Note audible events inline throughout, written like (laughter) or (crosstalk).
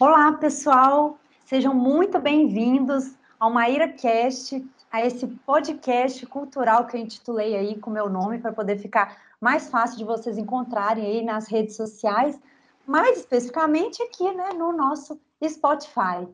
Olá, pessoal. Sejam muito bem-vindos ao Maíra Cast, a esse podcast cultural que eu intitulei aí com meu nome para poder ficar mais fácil de vocês encontrarem aí nas redes sociais, mais especificamente aqui, né, no nosso Spotify.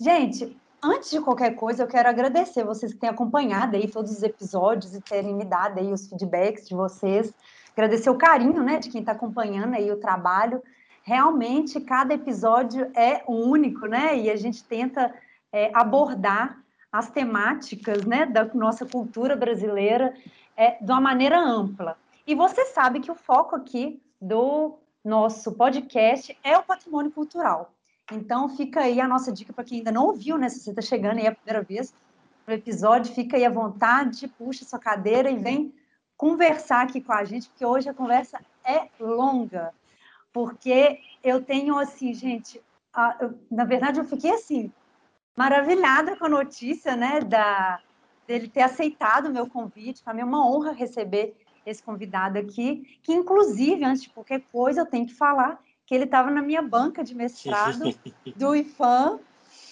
Gente, antes de qualquer coisa, eu quero agradecer vocês que têm acompanhado aí todos os episódios e terem me dado aí os feedbacks de vocês. Agradecer o carinho, né, de quem está acompanhando aí o trabalho. Realmente, cada episódio é único, né, e a gente tenta é, abordar as temáticas, né, da nossa cultura brasileira é, de uma maneira ampla. E você sabe que o foco aqui do nosso podcast é o patrimônio cultural. Então, fica aí a nossa dica para quem ainda não ouviu, né? Se você está chegando aí a primeira vez no episódio, fica aí à vontade, puxa sua cadeira e vem conversar aqui com a gente, porque hoje a conversa é longa. Porque eu tenho, assim, gente, a, eu, na verdade, eu fiquei, assim, maravilhada com a notícia, né, da, dele ter aceitado o meu convite. Para mim é uma honra receber esse convidado aqui, que, inclusive, antes de qualquer coisa, eu tenho que falar que ele estava na minha banca de mestrado (laughs) do IFAM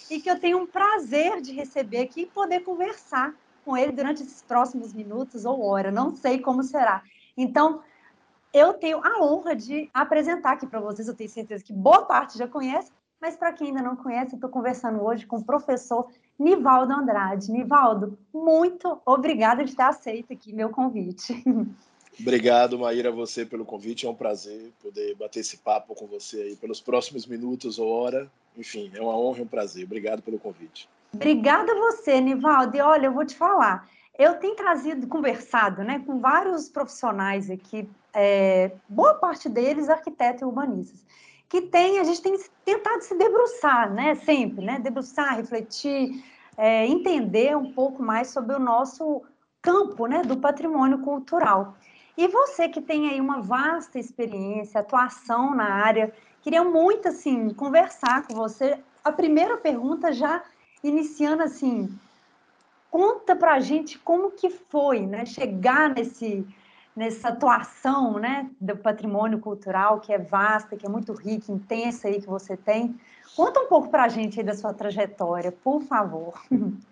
e que eu tenho um prazer de receber aqui e poder conversar com ele durante esses próximos minutos ou hora, não sei como será. Então, eu tenho a honra de apresentar aqui para vocês, eu tenho certeza que boa parte já conhece, mas para quem ainda não conhece, estou conversando hoje com o professor Nivaldo Andrade. Nivaldo, muito obrigada de ter aceito aqui meu convite. Obrigado, Maíra, a você pelo convite. É um prazer poder bater esse papo com você aí pelos próximos minutos ou hora. Enfim, é uma honra e um prazer. Obrigado pelo convite. Obrigada a você, Nivaldo. E olha, eu vou te falar. Eu tenho trazido, conversado né, com vários profissionais aqui, é, boa parte deles arquitetos e urbanistas, que tem, a gente tem tentado se debruçar, né, sempre, né, debruçar, refletir, é, entender um pouco mais sobre o nosso campo né, do patrimônio cultural. E você que tem aí uma vasta experiência, atuação na área, queria muito assim conversar com você. A primeira pergunta já iniciando assim, conta para a gente como que foi, né, chegar nesse nessa atuação, né, do patrimônio cultural que é vasta, que é muito rica, intensa aí que você tem. Conta um pouco para a gente da sua trajetória, por favor. (laughs)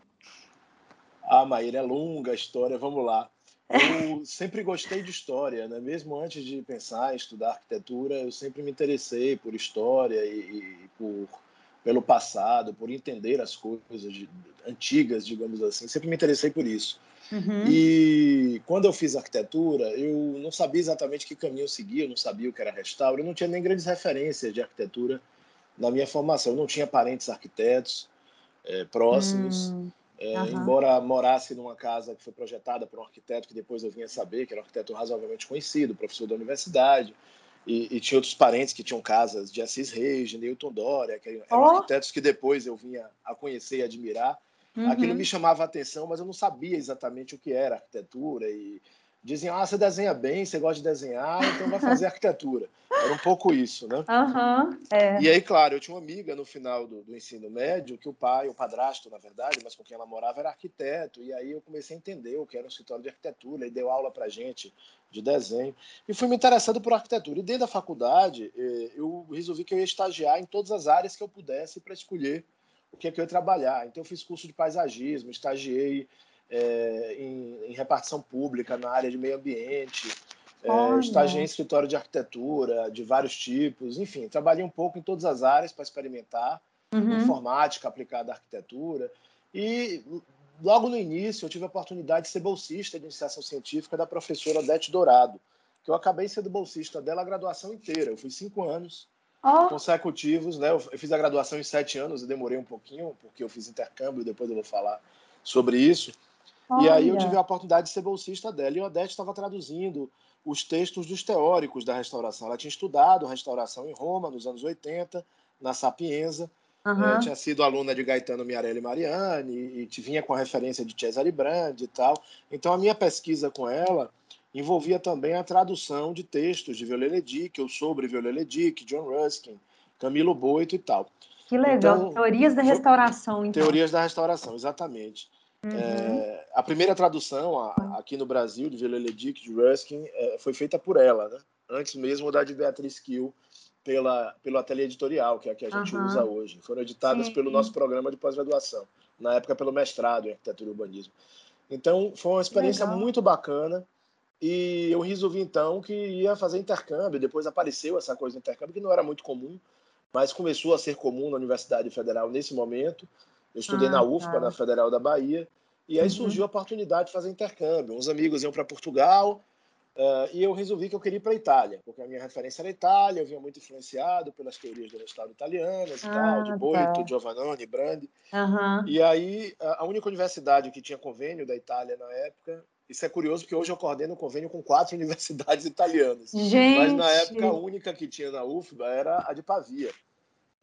Ah, Maíra, é longa a história, vamos lá. Eu sempre gostei de história, né? Mesmo antes de pensar em estudar arquitetura, eu sempre me interessei por história e, e por pelo passado, por entender as coisas de, antigas, digamos assim. Sempre me interessei por isso. Uhum. E quando eu fiz arquitetura, eu não sabia exatamente que caminho seguir, eu não sabia o que era restauro, eu não tinha nem grandes referências de arquitetura na minha formação. Eu não tinha parentes arquitetos é, próximos. Uhum. É. Embora morasse numa casa que foi projetada por um arquiteto que depois eu vinha saber, que era um arquiteto razoavelmente conhecido, professor da universidade, e, e tinha outros parentes que tinham casas de Assis Reis, de Newton Dória, que eram oh. arquitetos que depois eu vinha a conhecer e admirar. Uhum. Aquilo me chamava a atenção, mas eu não sabia exatamente o que era arquitetura e diziam, ah, você desenha bem, você gosta de desenhar, então vai fazer (laughs) arquitetura. Era um pouco isso, né? Uhum, é. E aí, claro, eu tinha uma amiga no final do, do, ensino médio que o pai, o padrasto, na verdade, mas com quem ela morava, era arquiteto. E aí eu comecei a entender o que era um escritório de arquitetura, e deu aula pra gente de desenho. E fui me interessando por arquitetura. E dentro da faculdade, eh, eu resolvi que eu ia estagiar em todas as áreas que eu pudesse para escolher o que é que eu ia trabalhar. Então, eu fiz curso de paisagismo, estagiei é, em, em, repartição pública, na área de meio ambiente, é, estagiei em escritório de arquitetura, de vários tipos, enfim, trabalhei um pouco em todas as áreas para experimentar, uhum. informática aplicada à arquitetura, e logo no início eu tive a oportunidade de ser bolsista de iniciação científica da professora Odete Dourado, que eu acabei sendo bolsista dela a graduação inteira, eu fui cinco anos, oh. consecutivos, né? Eu fiz a graduação em sete anos e demorei um pouquinho, porque eu fiz intercâmbio, depois eu vou falar sobre isso. Olha. E aí eu tive a oportunidade de ser bolsista dela. E a Odete estava traduzindo os textos dos teóricos da restauração. Ela tinha estudado restauração em Roma nos anos 80, na Sapienza. Uhum. tinha sido aluna de Gaetano Miarelli Mariani e, e vinha com a referência de Cesare Brandi e tal. Então a minha pesquisa com ela envolvia também a tradução de textos de Viollet Dick, ou sobre Viollet Dick, John Ruskin, Camilo Boito e tal. Que legal, então, teorias da restauração. Então. Teorias da restauração, exatamente. Uhum. É, a primeira tradução a, aqui no Brasil de Viollet Dick, de Ruskin, é, foi feita por ela, né? antes mesmo da de Beatriz Kiel pela, pelo ateliê editorial, que é a que a gente uhum. usa hoje. Foram editadas Sim. pelo nosso programa de pós-graduação, na época pelo mestrado em arquitetura e urbanismo. Então, foi uma experiência Legal. muito bacana. E eu resolvi então que ia fazer intercâmbio. Depois apareceu essa coisa de intercâmbio, que não era muito comum, mas começou a ser comum na Universidade Federal nesse momento. Eu estudei ah, na UFPA, tá. na Federal da Bahia, e aí uhum. surgiu a oportunidade de fazer intercâmbio. Uns amigos iam para Portugal, uh, e eu resolvi que eu queria ir para a Itália, porque a minha referência era a Itália, eu vinha muito influenciado pelas teorias do Estado italianas e ah, tal, de Boito, tá. Giovannone, Brandi. Uhum. E aí, a única universidade que tinha convênio da Itália na época isso é curioso porque hoje eu coordeno um convênio com quatro (laughs) universidades italianas. Gente. Mas na época a única que tinha na UFBA era a de Pavia.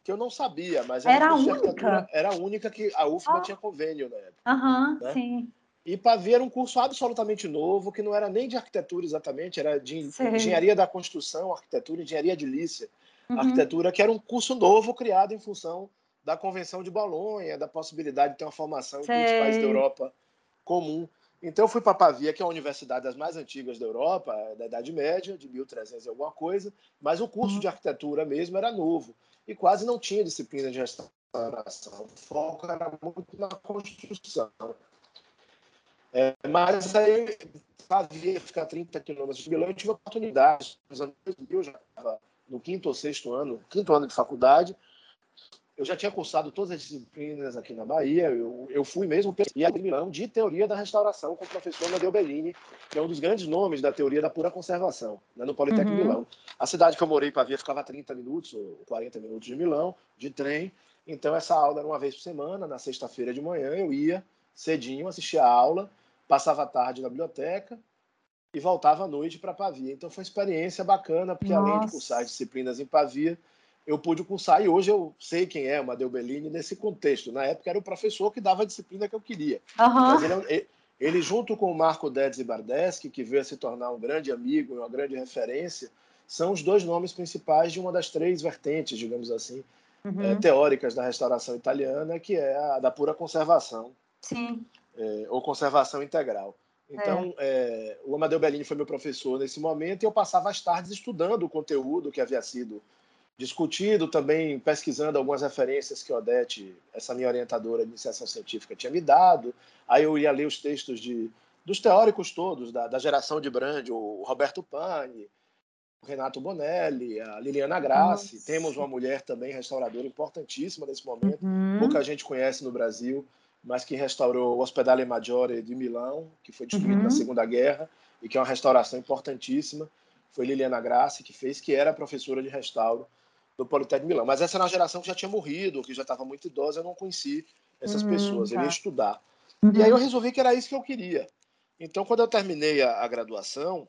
Que eu não sabia, mas era a única. Era a única que a UFBA ah. tinha convênio na época. Aham, né? sim. E Pavia era um curso absolutamente novo, que não era nem de arquitetura exatamente, era de Sim. engenharia da construção, arquitetura, engenharia edilícia, uhum. arquitetura, que era um curso novo criado em função da Convenção de Bolonha, da possibilidade de ter uma formação Sei. em todos os países da Europa comum. Então eu fui para Pavia, que é a universidade das mais antigas da Europa, da Idade Média, de 1300 e alguma coisa, mas o curso uhum. de arquitetura mesmo era novo e quase não tinha disciplina de restauração. O foco era muito na construção. É, mas aí Pavia ficar 30 quilômetros de Milão, eu tive a oportunidade, nos anos 2000, eu já estava no quinto ou sexto ano, quinto ano de faculdade, eu já tinha cursado todas as disciplinas aqui na Bahia, eu, eu fui mesmo pesquisar em Milão de teoria da restauração com o professor Nadeu Bellini, que é um dos grandes nomes da teoria da pura conservação, né, no Politécnico uhum. Milão. A cidade que eu morei, Pavia, ficava a 30 minutos ou 40 minutos de Milão, de trem, então essa aula era uma vez por semana, na sexta-feira de manhã eu ia cedinho, assistia a aula, passava a tarde na biblioteca e voltava à noite para Pavia. Então foi uma experiência bacana, porque Nossa. além de cursar as disciplinas em Pavia, eu pude cursar e hoje eu sei quem é o Madeu Bellini nesse contexto. Na época era o professor que dava a disciplina que eu queria. Uhum. Ele, é ele, junto com o Marco Dedes Bardeschi, que veio a se tornar um grande amigo e uma grande referência, são os dois nomes principais de uma das três vertentes, digamos assim, uhum. é, teóricas da restauração italiana, que é a da pura conservação. Sim. É, ou conservação integral. Então, é. É, o Amadeu Bellini foi meu professor nesse momento e eu passava as tardes estudando o conteúdo que havia sido discutido também, pesquisando algumas referências que Odete, essa minha orientadora de iniciação científica, tinha me dado. Aí eu ia ler os textos de, dos teóricos todos, da, da geração de Brand, o Roberto Pani, o Renato Bonelli, a Liliana Grassi. Nossa. Temos uma mulher também restauradora importantíssima nesse momento, uhum. pouca gente conhece no Brasil, mas que restaurou o Ospedale Maggiore de Milão, que foi destruído uhum. na Segunda Guerra, e que é uma restauração importantíssima. Foi Liliana Grassi que fez, que era professora de restauro do Politécnico de Milão. Mas essa era uma geração que já tinha morrido, que já estava muito idosa, eu não conheci essas uhum, pessoas, tá. eu ia estudar. Uhum. E aí eu resolvi que era isso que eu queria. Então, quando eu terminei a, a graduação,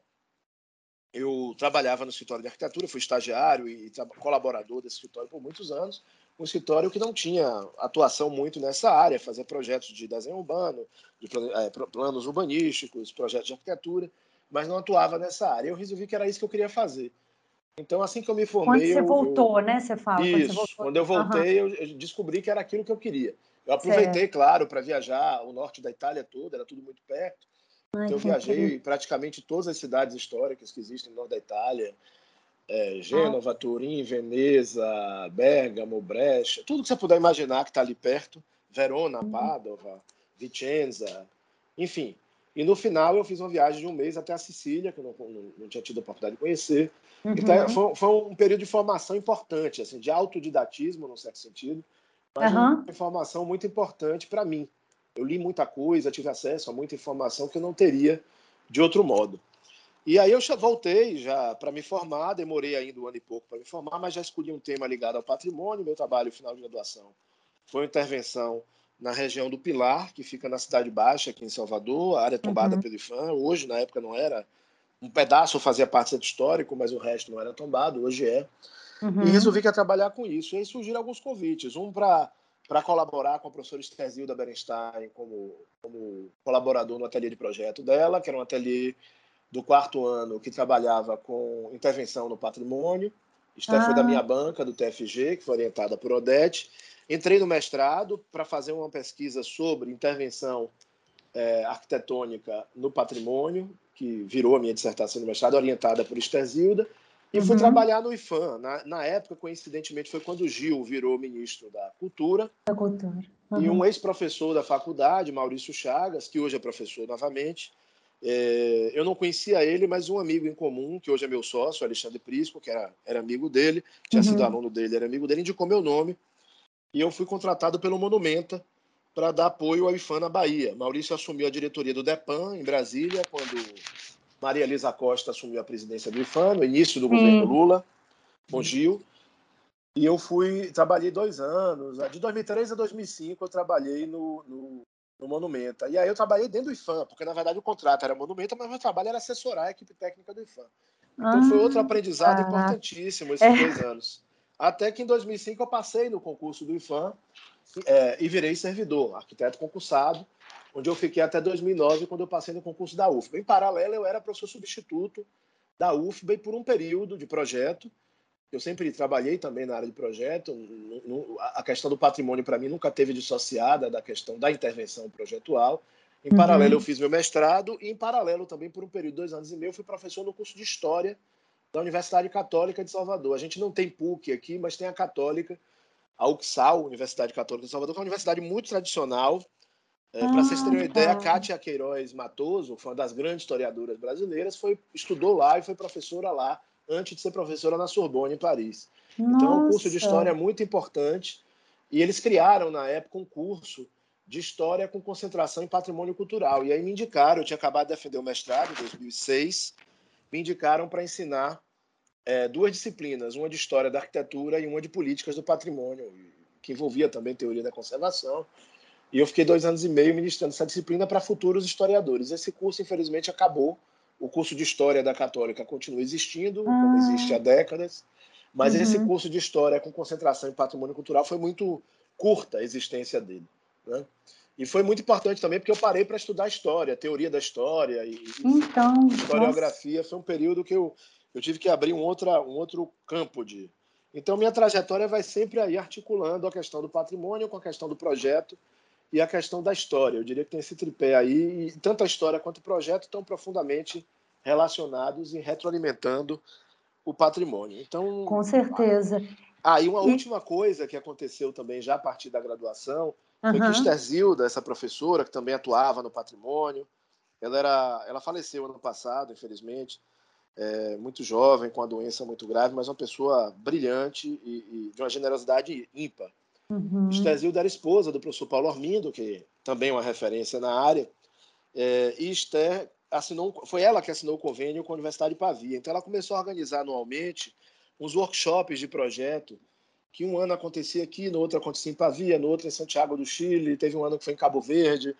eu trabalhava no escritório de arquitetura, fui estagiário e colaborador desse escritório por muitos anos, um escritório que não tinha atuação muito nessa área, fazer projetos de desenho urbano, de é, planos urbanísticos, projetos de arquitetura, mas não atuava nessa área. Eu resolvi que era isso que eu queria fazer. Então, assim que eu me formei. Quando você eu, voltou, eu... né? Você fala. Isso, quando, quando eu voltei, uhum. eu descobri que era aquilo que eu queria. Eu aproveitei, certo. claro, para viajar o norte da Itália toda, era tudo muito perto. Ai, então, eu viajei praticamente todas as cidades históricas que existem no norte da Itália. É, Gênova, ah. Turim, Veneza, Bergamo, Brecha, tudo que você puder imaginar que está ali perto. Verona, uhum. Padova, Vicenza, enfim. E no final eu fiz uma viagem de um mês até a Sicília, que eu não, não, não tinha tido a oportunidade de conhecer. Uhum. Então foi, foi, um período de formação importante, assim, de autodidatismo, num certo sentido, mas uhum. uma informação muito importante para mim. Eu li muita coisa, tive acesso a muita informação que eu não teria de outro modo. E aí eu já voltei já para me formar, demorei ainda um ano e pouco para me formar, mas já escolhi um tema ligado ao patrimônio, meu trabalho final de graduação foi uma intervenção na região do Pilar, que fica na Cidade Baixa, aqui em Salvador, a área tombada uhum. pelo IFAM. Hoje, na época, não era. Um pedaço fazia parte do histórico, mas o resto não era tombado, hoje é. Uhum. E resolvi que ia trabalhar com isso. E aí surgiram alguns convites. Um para para colaborar com a professora Estezilda Berenstein como, como colaborador no ateliê de projeto dela, que era um ateliê do quarto ano que trabalhava com intervenção no patrimônio. Esther ah. foi da ah. minha banca, do TFG, que foi orientada por Odete. Entrei no mestrado para fazer uma pesquisa sobre intervenção é, arquitetônica no patrimônio, que virou a minha dissertação de mestrado, orientada por Esther Zilda. E uhum. fui trabalhar no IFAM. Na, na, época, coincidentemente, foi quando o Gil virou ministro da Cultura. Da Cultura. Uhum. E um ex-professor da faculdade, Maurício Chagas, que hoje é professor novamente. É, eu não conhecia ele, mas um amigo em comum, que hoje é meu sócio, Alexandre Prisco, que era, era amigo dele, tinha uhum. sido aluno dele, era amigo dele, indicou meu nome. E eu fui contratado pelo Monumenta para dar apoio ao IFAM na Bahia. Maurício assumiu a diretoria do DEPAN, em Brasília, quando Maria Elisa Costa assumiu a presidência do IFAM, no início do governo Lula, com Gil. E eu fui, trabalhei dois anos, de 2003 a 2005 eu trabalhei no, no, no Monumenta. E aí eu trabalhei dentro do IFAM, porque na verdade o contrato era Monumenta, mas o meu trabalho era assessorar a equipe técnica do IFAM. Então ah, foi outro aprendizado ah, importantíssimo esses é. dois anos. Até que em 2005 eu passei no concurso do IFAM é, e virei servidor, arquiteto concursado, onde eu fiquei até 2009, quando eu passei no concurso da UFBA. Em paralelo, eu era professor substituto da UFBA por um período de projeto. Eu sempre trabalhei também na área de projeto. A questão do patrimônio, para mim, nunca teve dissociada da questão da intervenção projetual. Em paralelo, uhum. eu fiz meu mestrado e, em paralelo, também, por um período de dois anos e meio, fui professor no curso de História da Universidade Católica de Salvador. A gente não tem PUC aqui, mas tem a Católica, a UXAL, Universidade Católica de Salvador, que é uma universidade muito tradicional, é, Para vocês terem uma ah, ideia, a tá. Kátia Queiroz Matoso, foi uma das grandes historiadoras brasileiras, foi, estudou lá e foi professora lá, antes de ser professora na Sorbonne, em Paris. Nossa. Então, é um curso de história muito importante. E eles criaram, na época, um curso de história com concentração em patrimônio cultural. E aí me indicaram, eu tinha acabado de defender o mestrado, em 2006, me indicaram para ensinar é, duas disciplinas, uma de história da arquitetura e uma de políticas do patrimônio, que envolvia também teoria da conservação. E eu fiquei dois anos e meio ministrando essa disciplina para futuros historiadores. Esse curso, infelizmente, acabou. O curso de História da Católica continua existindo, ah. como existe há décadas, mas uhum. esse curso de História com concentração em patrimônio cultural foi muito curta a existência dele. Né? E foi muito importante também porque eu parei para estudar história, teoria da história e então, historiografia. Nossa. Foi um período que eu, eu tive que abrir um, outra, um outro campo de. Então, minha trajetória vai sempre aí articulando a questão do patrimônio com a questão do projeto e a questão da história. Eu diria que tem esse tripé aí, e tanto a história quanto o projeto estão profundamente relacionados e retroalimentando o patrimônio. Então, com certeza. Ah, e uma e... última coisa que aconteceu também já a partir da graduação uhum. foi que essa professora que também atuava no patrimônio, ela era, ela faleceu ano passado, infelizmente, é, muito jovem, com a doença muito grave, mas uma pessoa brilhante e, e de uma generosidade ímpar. Uhum. Esther era esposa do professor Paulo Armindo, que também é uma referência na área, é, e Esther assinou, foi ela que assinou o convênio com a Universidade de Pavia. Então ela começou a organizar anualmente uns workshops de projeto, que um ano acontecia aqui, no outro acontecia em Pavia, no outro em Santiago do Chile, teve um ano que foi em Cabo Verde,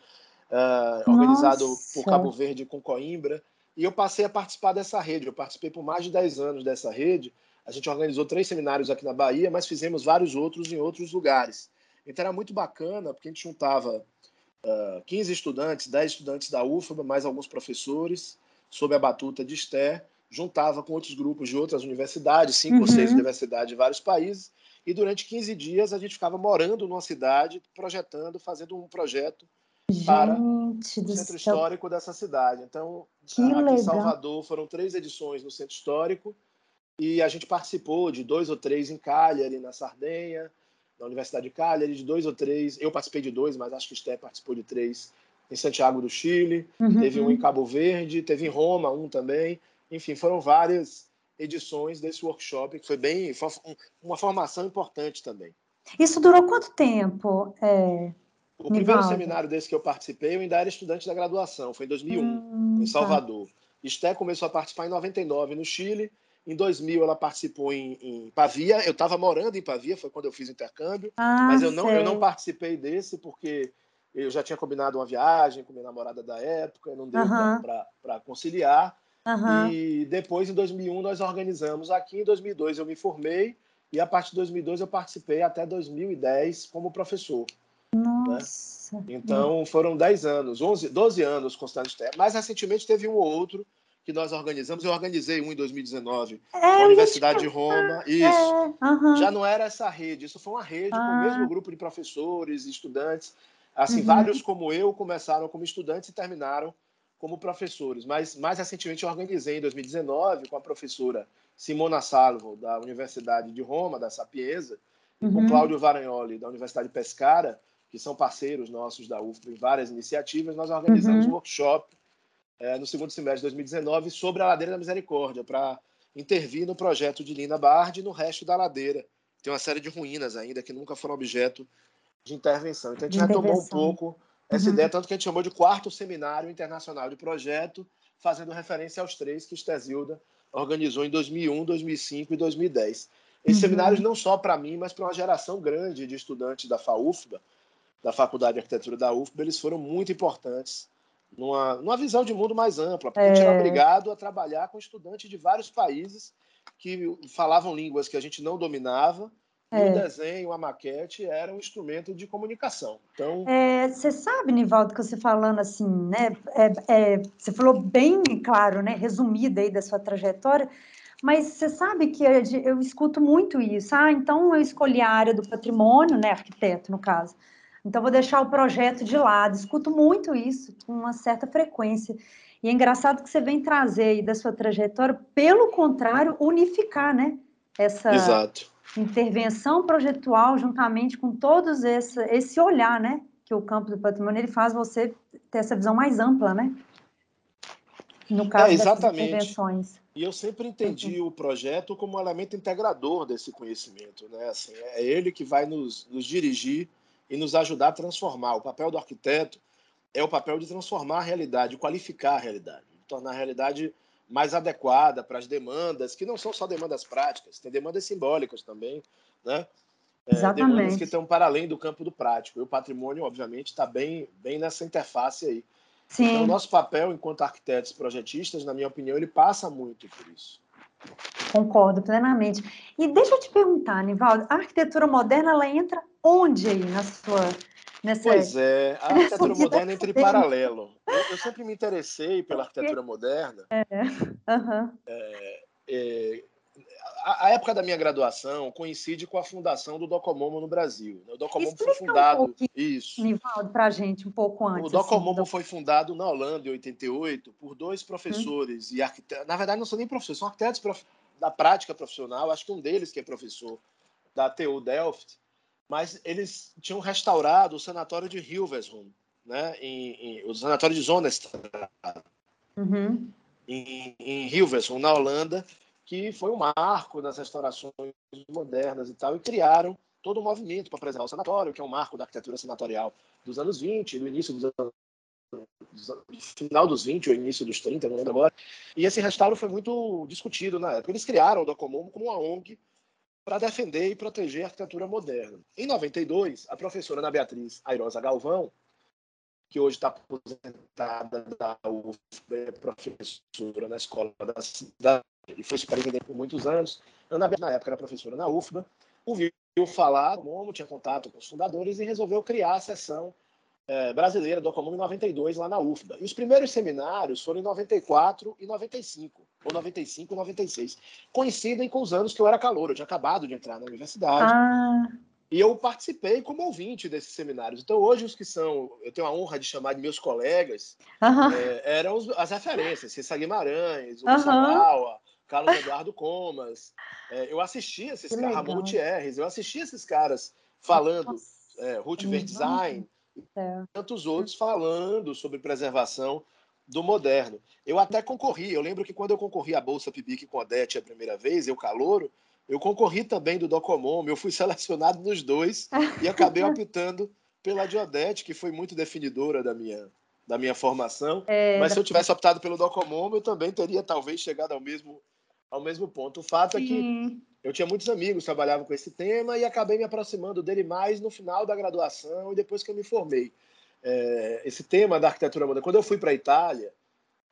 uh, organizado por Cabo Verde com Coimbra, e eu passei a participar dessa rede. Eu participei por mais de 10 anos dessa rede, a gente organizou três seminários aqui na Bahia, mas fizemos vários outros em outros lugares. Então era muito bacana, porque a gente juntava uh, 15 estudantes, 10 estudantes da UFBA, mais alguns professores, sob a batuta de Esther, juntava com outros grupos de outras universidades, cinco uhum. ou seis universidades de vários países, e durante 15 dias a gente ficava morando numa cidade, projetando, fazendo um projeto gente para o centro histórico dessa cidade. Então, que aqui legal. em Salvador foram três edições no centro histórico, e a gente participou de dois ou três em Cagliari, na Sardenha, na Universidade de Cagliari, de dois ou três. Eu participei de dois, mas acho que o Sté participou de três em Santiago do Chile. Uhum. Teve um em Cabo Verde, teve em Roma um também. Enfim, foram várias edições desse workshop, que foi bem foi uma formação importante também. Isso durou quanto tempo? É... O primeiro seminário desse que eu participei, eu ainda era estudante da graduação, foi em 2001, hum, em tá. Salvador. Tá. Esté começou a participar em 99 no Chile em 2000, ela participou em, em Pavia. Eu estava morando em Pavia, foi quando eu fiz o intercâmbio. Ah, mas eu não, eu não participei desse porque eu já tinha combinado uma viagem com minha namorada da época, não deu para conciliar. E depois, em 2001, nós organizamos aqui. Em 2002, eu me formei. E a partir de 2002, eu participei até 2010 como professor. Nossa! Né? Então, foram 10 anos, 11, 12 anos constante. Mais recentemente, teve um ou outro que nós organizamos. Eu organizei um em 2019 é, na Universidade de Roma. Isso. É, Já não era essa rede, isso foi uma rede ah. com o mesmo grupo de professores e estudantes. Assim, uhum. vários como eu começaram como estudantes e terminaram como professores, mas mais recentemente eu organizei em 2019 com a professora Simona Salvo, da Universidade de Roma, da Sapienza, uhum. e com uhum. Cláudio Varanholi, da Universidade de Pescara, que são parceiros nossos da UFBA em várias iniciativas, nós organizamos uhum. um workshop é, no segundo semestre de 2019 sobre a Ladeira da Misericórdia, para intervir no projeto de Lina Bard e no resto da ladeira. Tem uma série de ruínas ainda que nunca foram objeto de intervenção. Então a gente retomou um pouco essa uhum. ideia, tanto que a gente chamou de quarto seminário internacional de projeto, fazendo referência aos três que Stesilda organizou em 2001, 2005 e 2010. Esses uhum. seminários não só para mim, mas para uma geração grande de estudantes da FAUFBA, da Faculdade de Arquitetura da UFBA, eles foram muito importantes numa, numa visão de mundo mais ampla, porque é. a gente era é. obrigado a trabalhar com estudantes de vários países que falavam línguas que a gente não dominava, é. E o desenho, a maquete, era um instrumento de comunicação. Então, é, você sabe, Nivaldo, que você falando assim, né? É, é, você falou bem claro, né? Resumida aí da sua trajetória. Mas você sabe que eu, eu escuto muito isso. Ah, então eu escolhi a área do patrimônio, né? Arquiteto, no caso. Então, vou deixar o projeto de lado. Escuto muito isso, com uma certa frequência. E é engraçado que você vem trazer aí da sua trajetória, pelo contrário, unificar, né? Essa Exato. intervenção projetual juntamente com todos esse, esse olhar, né? Que o campo do patrimônio ele faz você ter essa visão mais ampla, né? No caso é, exatamente. das intervenções. E eu sempre entendi uhum. o projeto como um elemento integrador desse conhecimento, né? Assim, é ele que vai nos, nos dirigir e nos ajudar a transformar. O papel do arquiteto é o papel de transformar a realidade, qualificar a realidade, tornar a realidade mais adequada para as demandas, que não são só demandas práticas, tem demandas simbólicas também, né? É, Exatamente. Demandas que estão para além do campo do prático. E o patrimônio, obviamente, está bem, bem nessa interface aí. Sim. Então, o nosso papel enquanto arquitetos projetistas, na minha opinião, ele passa muito por isso. Concordo plenamente. E deixa eu te perguntar, Nivaldo, a arquitetura moderna ela entra onde aí na sua nessa Pois é, a arquitetura moderna entra em paralelo. Eu, eu, sempre me interessei pela arquitetura moderna. É. Uhum. É, é, a, a, época da minha graduação coincide com a fundação do Docomomo no Brasil. O Docomomo Explica foi fundado. Um isso. Nivaldo, para a gente, um pouco antes. O Docomomo assim, foi fundado na Holanda em 88 por dois professores hum. e arquitetos. Na verdade, não são nem professores, são arquitetos prof... da prática profissional. Acho que um deles que é professor da TU Delft. Mas eles tinham restaurado o sanatório de Hilversum, né? Em, em, o sanatório de Zonnestraat. Uhum. Em, em Hilversum, na Holanda que foi um marco das restaurações modernas e tal, e criaram todo um movimento para preservar o sanatório, que é um marco da arquitetura sanatorial dos anos 20, do início dos anos final dos 20 ou início dos 30, não lembro agora. E esse restauro foi muito discutido na época. Eles criaram o Docomomo como uma ONG para defender e proteger a arquitetura moderna. Em 92, a professora Ana Beatriz Airosa Galvão, que hoje está aposentada da UFB, é professora na escola da cidade, e foi superintendente por muitos anos. Ana Beatriz, na época, era professora na UFBA, ouviu falar do Momo, tinha contato com os fundadores e resolveu criar a seção é, brasileira do Ocomumo em 92 lá na UFBA. E os primeiros seminários foram em 94 e 95, ou 95 e 96. Coincidem com os anos que eu era calor, eu tinha acabado de entrar na universidade. Ah. E eu participei como ouvinte desses seminários. Então, hoje, os que são, eu tenho a honra de chamar de meus colegas, uhum. é, eram os, as referências, Cissa Guimarães, o uhum. Carlos Eduardo Comas. É, eu assistia esses caras, Ramon Gutierrez, eu assistia esses caras falando, é, Ruth Verdesign, é. tantos outros falando sobre preservação do moderno. Eu até concorri, eu lembro que quando eu concorri à Bolsa Pibic com a Odete a primeira vez, eu calouro, eu concorri também do Docomom, eu fui (laughs) selecionado nos dois e acabei optando pela de Odete, que foi muito definidora da minha, da minha formação. É, Mas se eu tivesse optado pelo Docomom, eu também teria talvez chegado ao mesmo ao mesmo ponto. O fato Sim. é que eu tinha muitos amigos que trabalhavam com esse tema e acabei me aproximando dele mais no final da graduação e depois que eu me formei. É, esse tema da arquitetura moderna. Quando eu fui para a Itália,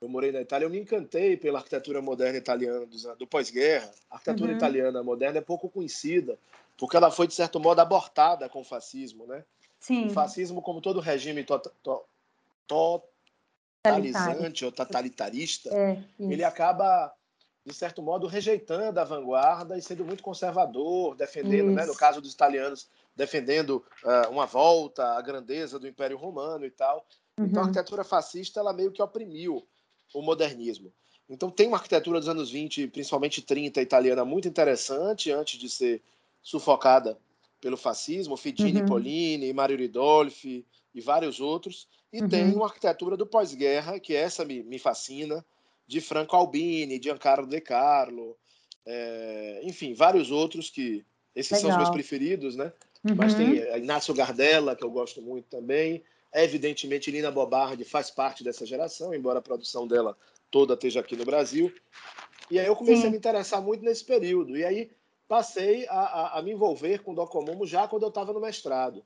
eu morei na Itália, eu me encantei pela arquitetura moderna italiana do, do pós-guerra. A arquitetura uhum. italiana moderna é pouco conhecida, porque ela foi, de certo modo, abortada com o fascismo. Né? Sim. O fascismo, como todo regime to to totalizante ou totalitarista, é, ele acaba de certo modo, rejeitando a vanguarda e sendo muito conservador, defendendo, né, no caso dos italianos, defendendo uh, uma volta à grandeza do Império Romano e tal. Uhum. Então, a arquitetura fascista, ela meio que oprimiu o modernismo. Então, tem uma arquitetura dos anos 20, principalmente 30, italiana, muito interessante, antes de ser sufocada pelo fascismo, Fitini uhum. Polini, Mario Ridolfi e vários outros. E uhum. tem uma arquitetura do pós-guerra, que essa me, me fascina, de Franco Albini, Giancarlo De Carlo, é, enfim, vários outros que esses Legal. são os meus preferidos, né? Uhum. Mas tem uhum. Inácio Gardella, que eu gosto muito também. Evidentemente, Lina Bobardi faz parte dessa geração, embora a produção dela toda esteja aqui no Brasil. E aí eu comecei Sim. a me interessar muito nesse período. E aí passei a, a, a me envolver com o Docomomo já quando eu estava no mestrado.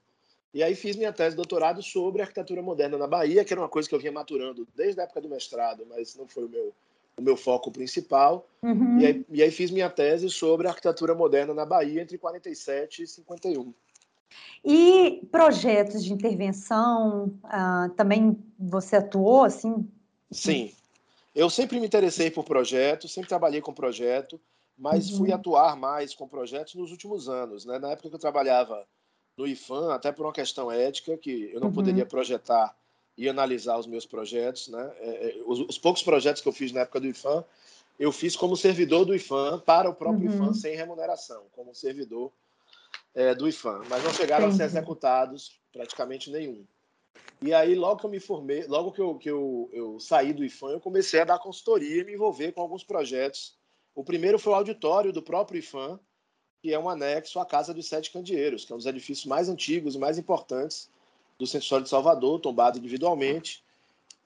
E aí fiz minha tese de doutorado sobre arquitetura moderna na Bahia, que era uma coisa que eu vinha maturando desde a época do mestrado, mas não foi o meu o meu foco principal. Uhum. E, aí, e, aí, fiz minha tese sobre arquitetura moderna na Bahia entre 47 e 51. E projetos de intervenção, uh, também você atuou assim? Sim. Eu sempre me interessei por projetos, sempre trabalhei com projeto, mas uhum. fui atuar mais com projetos nos últimos anos. Né? Na época que eu trabalhava no IFAM, até por uma questão ética, que eu não uhum. poderia projetar e analisar os meus projetos. Né? É, é, os, os, poucos projetos que eu fiz na época do IFAM, eu fiz como servidor do IFAM, para o próprio uhum. IFAM, sem remuneração, como servidor é, do IFAM. Mas não chegaram Entendi. a ser executados praticamente nenhum. E aí, logo que eu me formei, logo que eu, que eu, eu saí do IFAM, eu comecei a dar consultoria e me envolver com alguns projetos. O primeiro foi o auditório do próprio IFAM, que é um anexo à Casa dos Sete Candeeiros, que é um dos edifícios mais antigos e mais importantes do Centro Histórico de Salvador, tombado individualmente.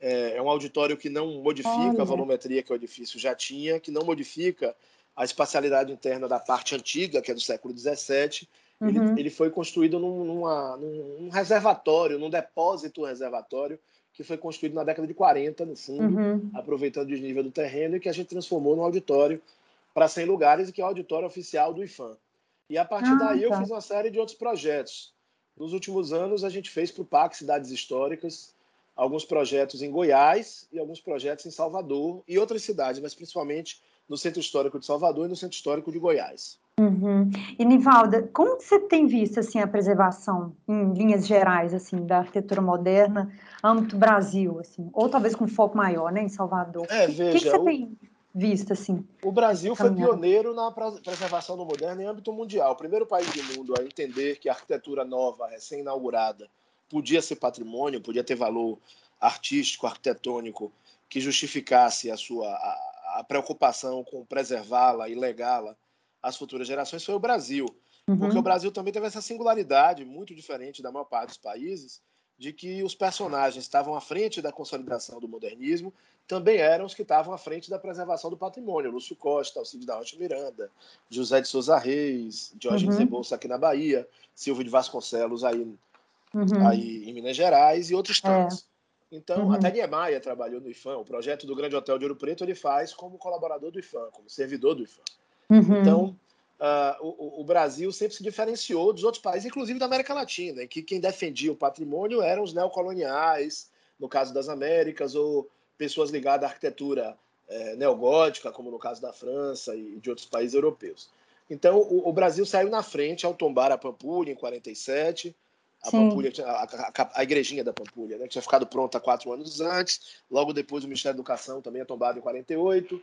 É, é um auditório que não modifica a volumetria que o edifício já tinha, que não modifica a espacialidade interna da parte antiga, que é do século XVII. Uhum. Ele, ele, foi construído num, numa, num reservatório, num depósito reservatório, que foi construído na década de 40, no fundo, uhum. aproveitando o desnível do terreno, e que a gente transformou num auditório para 100 lugares, e que é o auditório oficial do IFAM. E a partir ah, daí tá. eu fiz uma série de outros projetos. Nos últimos anos, a gente fez para o PAC Cidades Históricas alguns projetos em Goiás e alguns projetos em Salvador e outras cidades, mas principalmente no Centro Histórico de Salvador e no Centro Histórico de Goiás. Uhum. E Nivalda, como você tem visto assim a preservação em linhas gerais assim da arquitetura moderna, âmbito Brasil, assim, ou talvez com foco maior, né, em Salvador? É, veja, o que, que você o... tem visto assim? O Brasil foi pioneiro na preservação do moderno em âmbito mundial. O primeiro país do mundo a entender que a arquitetura nova, recém-inaugurada, podia ser patrimônio, podia ter valor artístico, arquitetônico que justificasse a sua a, a preocupação com preservá-la e legá-la às futuras gerações foi o Brasil. Uhum. Porque o Brasil também teve essa singularidade muito diferente da maior parte dos países, de que os personagens estavam à frente da consolidação do modernismo, também eram os que estavam à frente da preservação do patrimônio. Lúcio Costa, Alcides da Rocha Miranda, José de Souza Reis, Jorge uhum. Bolsa aqui na Bahia, Silvio de Vasconcelos aí, uhum. aí em Minas Gerais e outros tantos. É. Então, uhum. até Niemeyer trabalhou no IFAM. O projeto do Grande Hotel de Ouro Preto ele faz como colaborador do IFAM, como servidor do IFAM. Uhum. Então, uh, o, o, Brasil sempre se diferenciou dos outros países, inclusive da América Latina, em que quem defendia o patrimônio eram os neocoloniais, no caso das Américas, ou pessoas ligadas à arquitetura é, neogótica, como no caso da França e de outros países europeus. Então, o, o Brasil saiu na frente ao tombar a Pampulha em 47, a Pampulha, a, a, a, igrejinha da Pampulha, né, que tinha ficado pronta quatro anos antes. Logo depois, o Ministério da Educação também é tombado em 48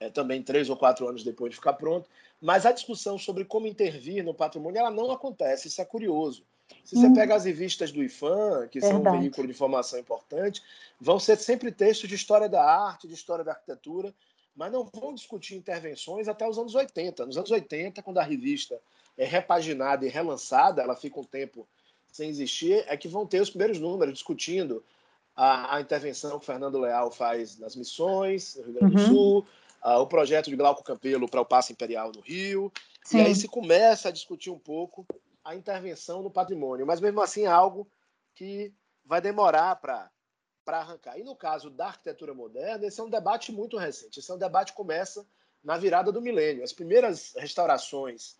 é, também três ou quatro anos depois de ficar pronto. Mas a discussão sobre como intervir no patrimônio ela não acontece, isso é curioso. Se você hum. pega as revistas do IFAM, que Verdade. são um veículo de informação importante, vão ser sempre textos de história da arte, de história da arquitetura, mas não vão discutir intervenções até os anos 80. Nos anos 80, quando a revista é repaginada e relançada, ela fica um tempo sem existir, é que vão ter os primeiros números discutindo a, a intervenção que Fernando Leal faz nas missões, no Rio Grande do uhum. Sul, uh, o projeto de Glauco Campelo para o Passo Imperial no Rio. Sim. E aí se começa a discutir um pouco a intervenção no patrimônio, mas mesmo assim é algo que vai demorar para para arrancar. E no caso da arquitetura moderna, esse é um debate muito recente. Esse é um debate que começa na virada do milênio. As primeiras restaurações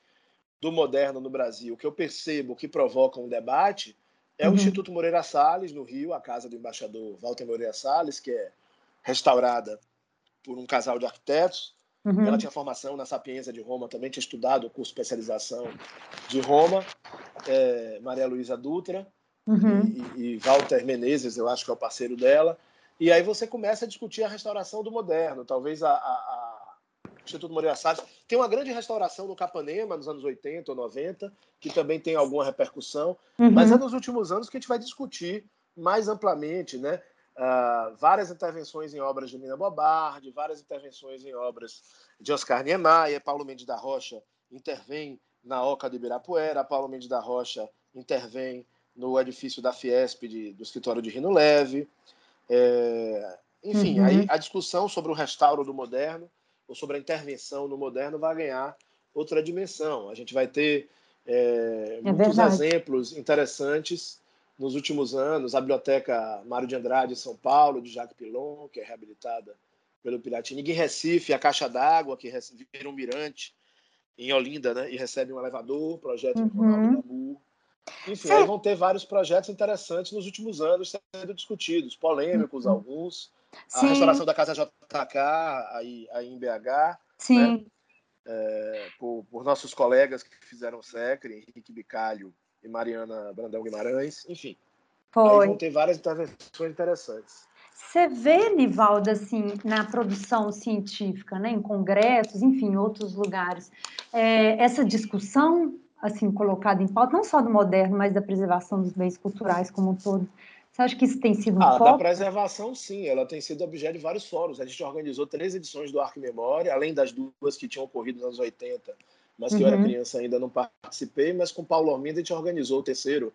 do moderno no Brasil, que eu percebo que provocam um debate, é uhum. o Instituto Moreira Salles, no Rio, a casa do embaixador Walter Moreira Salles, que é restaurada por um casal de arquitetos. Uhum. Ela tinha formação na Sapienza de Roma, também tinha estudado o curso de especialização de Roma, é, Maria Luísa Dutra. uhum. e, e, Walter Menezes, eu acho que é o parceiro dela. E aí você começa a discutir a restauração do moderno, talvez a, a, a Instituto Moreira Salles. Tem uma grande restauração no Capanema, nos anos 80 ou 90, que também tem alguma repercussão, uhum. mas é nos últimos anos que a gente vai discutir mais amplamente, né? Uh, várias intervenções em obras de Nina Bobardi, várias intervenções em obras de Oscar Niemeyer, Paulo Mendes da Rocha intervém na Oca do Ibirapuera, Paulo Mendes da Rocha intervém no edifício da Fiesp de, do escritório de Rino Leve. É, enfim, uhum. aí a discussão sobre o restauro do moderno ou sobre a intervenção no moderno vai ganhar outra dimensão. A gente vai ter é, é muitos verdade. exemplos interessantes nos últimos anos. A Biblioteca Mário de Andrade em São Paulo, de Jacques Pilon, que é reabilitada pelo Piratini. Em Recife, a Caixa d'Água, que vira um mirante em Olinda, né? E recebe um elevador, projeto uhum. Ronaldo Dabu. Enfim, Sim. aí vão ter vários projetos interessantes nos últimos anos sendo discutidos, polêmicos uhum. alguns. Sim. A restauração da Casa JK aí, aí em BH. Né? Sim. Né? É, por, por, nossos colegas que fizeram o SECRE, Henrique Bicalho e Mariana Brandão Guimarães, enfim. Foi. Aí vão ter várias intervenções interessantes. Você vê, Nivaldo, assim, na produção científica, né, em congressos, enfim, em outros lugares, é, essa discussão, assim, colocada em pauta, não só do moderno, mas da preservação dos bens culturais como um todo. Você acha que isso tem sido um ah, foco? Da preservação, sim. Ela tem sido objeto de vários fóruns. A gente organizou três edições do Arco Memória, além das duas que tinham ocorrido nos anos 80, mas que uhum. eu era uhum. criança ainda não participei. Mas com Paulo Ormindo a gente organizou o terceiro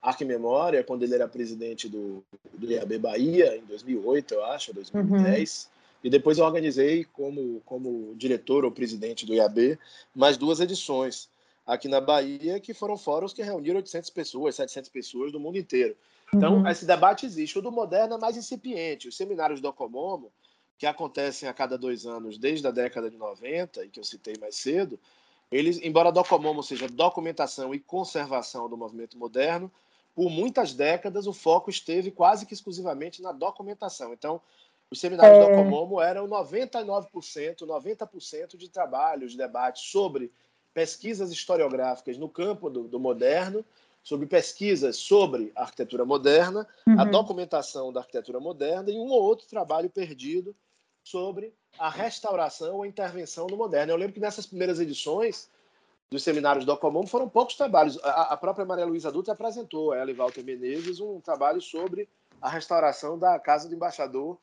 Arco Memória, quando ele era presidente do, do IAB Bahia, em 2008, eu acho, 2010. Uhum. E depois eu organizei como, como diretor ou presidente do IAB mais duas edições aqui na Bahia, que foram fóruns que reuniram 800 pessoas, 700 pessoas do mundo inteiro. Então, uhum. esse debate existe. O do moderno é mais incipiente. Os seminários do Ocomomo, que acontecem a cada dois anos desde a década de 90, e que eu citei mais cedo, eles, embora Docomomo seja documentação e conservação do movimento moderno, por muitas décadas, o foco esteve quase que exclusivamente na documentação. Então, os seminários é... do Ocomomo eram 99%, 90% de trabalhos, de debates sobre pesquisas historiográficas no campo do, do moderno, sobre pesquisas sobre arquitetura moderna, uhum. a documentação da arquitetura moderna e um ou outro trabalho perdido sobre a restauração ou intervenção no moderno. Eu lembro que nessas primeiras edições dos seminários do Ocomom foram poucos trabalhos. A, a própria Maria Luísa Dutra apresentou, ela e Walter Menezes, um trabalho sobre a restauração da Casa do Embaixador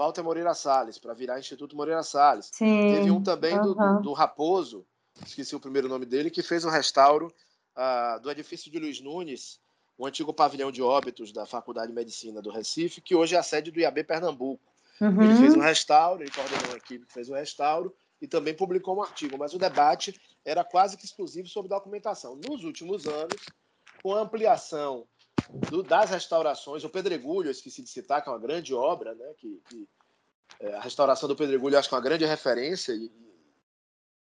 Walter Moreira Salles, para virar Instituto Moreira Salles. Sim, Teve um também do, do, do, Raposo, esqueci o primeiro nome dele, que fez o restauro uh, do edifício de Luiz Nunes, o antigo pavilhão de óbitos da Faculdade de Medicina do Recife, que hoje é a sede do IAB Pernambuco. Uhum. Ele fez um restauro, ele coordenou uma equipe que fez um restauro, e também publicou um artigo, mas o debate era quase que exclusivo sobre documentação. Nos últimos anos, com a ampliação do, das restaurações, o Pedregulho, esqueci de citar, que é uma grande obra, né, que, que é, a restauração do Pedregulho acho que é uma grande referência, e,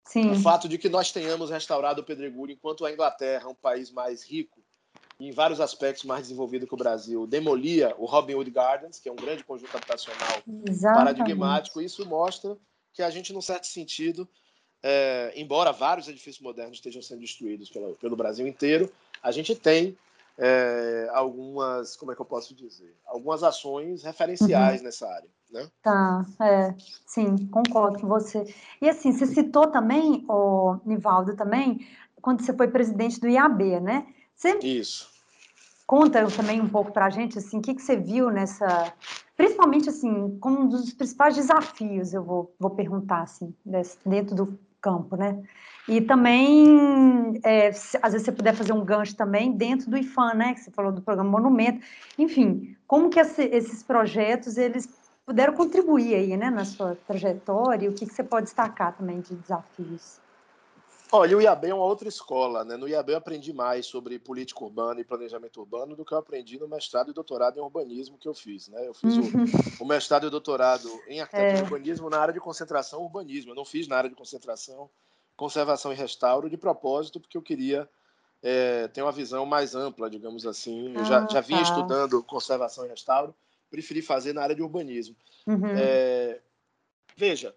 Sim. o fato de que nós tenhamos restaurado o Pedregulho enquanto a Inglaterra, um país mais rico, em vários aspectos mais desenvolvido que o Brasil, demolia o Robin Hood Gardens, que é um grande conjunto habitacional Exatamente. paradigmático, isso mostra que a gente, num certo sentido, é, embora vários edifícios modernos estejam sendo destruídos pelo, pelo Brasil inteiro, a gente tem é, algumas, como é que eu posso dizer, algumas ações referenciais uhum. nessa área, né? Tá, é, sim, concordo com você. E assim, você citou também, o Nivaldo também, quando você foi presidente do IAB, né? Você Isso. Conta também um pouco para a gente, assim, o que, que você viu nessa, principalmente assim, como um dos principais desafios, eu vou, vou perguntar assim, dentro do campo, né? E também, é, se, às vezes você puder fazer um gancho também dentro do IFAM, né? Que você falou do programa Monumento. Enfim, como que esse, esses projetos eles puderam contribuir aí, né, na sua trajetória? E o que, que você pode destacar também de desafios? Olha, o IAB é uma outra escola, né? No IAB eu aprendi mais sobre política urbana e planejamento urbano do que eu aprendi no mestrado e doutorado em urbanismo que eu fiz, né? Eu fiz o, uhum. o mestrado e o doutorado em arquitetura é. e urbanismo na área de concentração urbanismo. Eu não fiz na área de concentração, conservação e restauro de propósito, porque eu queria é, ter uma visão mais ampla, digamos assim. Eu já, ah, já vinha tá. estudando conservação e restauro, preferi fazer na área de urbanismo. Uhum. É, veja,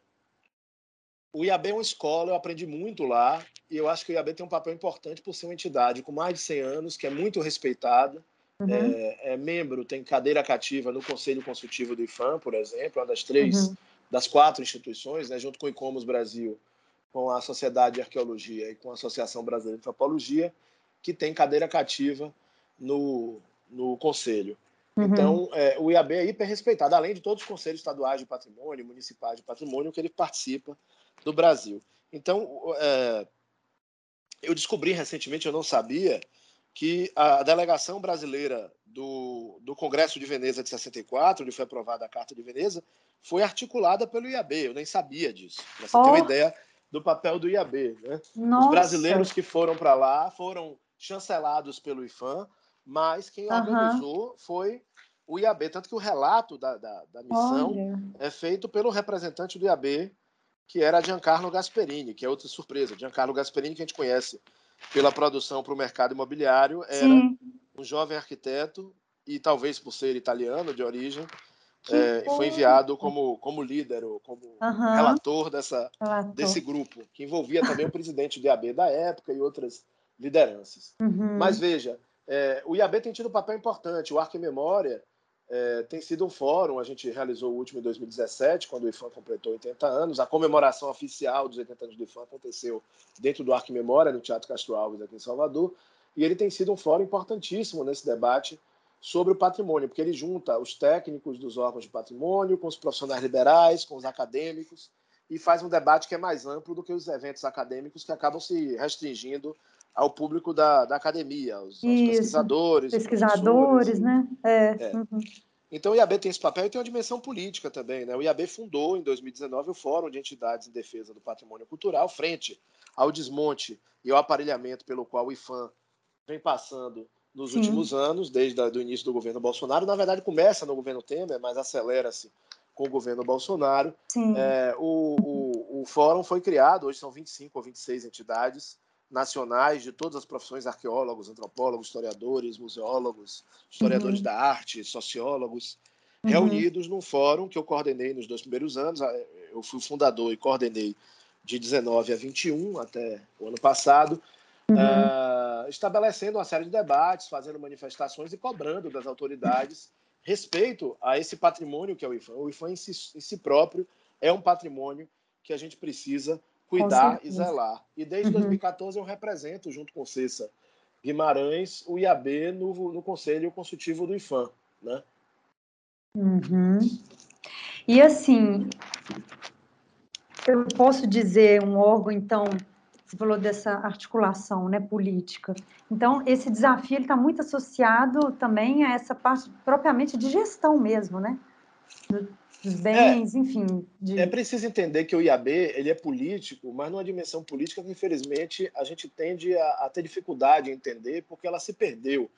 o IAB é uma escola, eu aprendi muito lá, e eu acho que o IAB tem um papel importante por ser uma entidade com mais de 100 anos, que é muito respeitada, uhum. é, é, membro, tem cadeira cativa no Conselho Consultivo do IFAM, por exemplo, uma das três, uhum. das quatro instituições, né, junto com o ICOMOS Brasil, com a Sociedade de Arqueologia e com a Associação Brasileira de Antropologia, que tem cadeira cativa no, no Conselho. Uhum. Então, é, o IAB é hiper respeitado, além de todos os conselhos estaduais de patrimônio, municipais de patrimônio, que ele participa do Brasil. Então, é, eu descobri recentemente, eu não sabia, que a delegação brasileira do, do Congresso de Veneza de 64, onde foi aprovada a Carta de Veneza, foi articulada pelo IAB. Eu nem sabia disso. Você oh. ter uma ideia do papel do IAB. Né? Os brasileiros que foram para lá foram chancelados pelo IFAM, mas quem uhum. organizou foi o IAB. Tanto que o relato da, da, da missão Olha. é feito pelo representante do IAB, que era Giancarlo Gasperini, que é outra surpresa. Giancarlo Gasperini, que a gente conhece pela produção para o mercado imobiliário, era Sim. um jovem arquiteto e talvez por ser italiano de origem, é, foi enviado como, como líder ou como uhum. relator, dessa, relator desse grupo, que envolvia também o presidente do IAB da época e outras lideranças. Uhum. Mas veja, é, o IAB tem tido um papel importante. O Arco em Memória é, tem sido um fórum, a gente realizou o último em 2017, quando o IFAM completou 80 anos. A comemoração oficial dos 80 anos do IFAM aconteceu dentro do Arco em Memória, no Teatro Castro Alves, aqui em Salvador. E ele tem sido um fórum importantíssimo nesse debate sobre o patrimônio, porque ele junta os técnicos dos órgãos de patrimônio com os profissionais liberais, com os acadêmicos, e faz um debate que é mais amplo do que os eventos acadêmicos que acabam se restringindo ao público da, da academia, aos, aos pesquisadores. Pesquisadores, né? É. é. Uhum. Então o IAB tem esse papel e tem uma dimensão política também. Né? O IAB fundou em 2019 o Fórum de Entidades em Defesa do Patrimônio Cultural, frente ao desmonte e ao aparelhamento pelo qual o IFAM vem passando nos Sim. últimos anos, desde o início do governo Bolsonaro. Na verdade, começa no governo Temer, mas acelera-se com o governo Bolsonaro. É, o, o, o fórum foi criado, hoje são 25 ou 26 entidades, nacionais de todas as profissões, arqueólogos, antropólogos, historiadores, museólogos, historiadores uhum. da arte, sociólogos, uhum. reunidos num fórum que eu coordenei nos dois primeiros anos. Eu fui fundador e coordenei de 19 a 21, até o ano passado, uhum. uh, estabelecendo uma série de debates, fazendo manifestações e cobrando das autoridades respeito a esse patrimônio que é o IFAM. O IFAM em si, em si próprio é um patrimônio que a gente precisa cuidar e zelar. E desde uhum. 2014 eu represento, junto com Cessa Guimarães, o IAB no, no Conselho Consultivo do IFAM. Né? Uhum. E assim, eu posso dizer um órgão, então, você falou dessa articulação né, política. Então, esse desafio está muito associado também a essa parte propriamente de gestão mesmo, né? Dos bens, é, enfim. De... É preciso entender que o IAB ele é político, mas numa dimensão política que, infelizmente, a gente tende a, a ter dificuldade em entender porque ela se perdeu.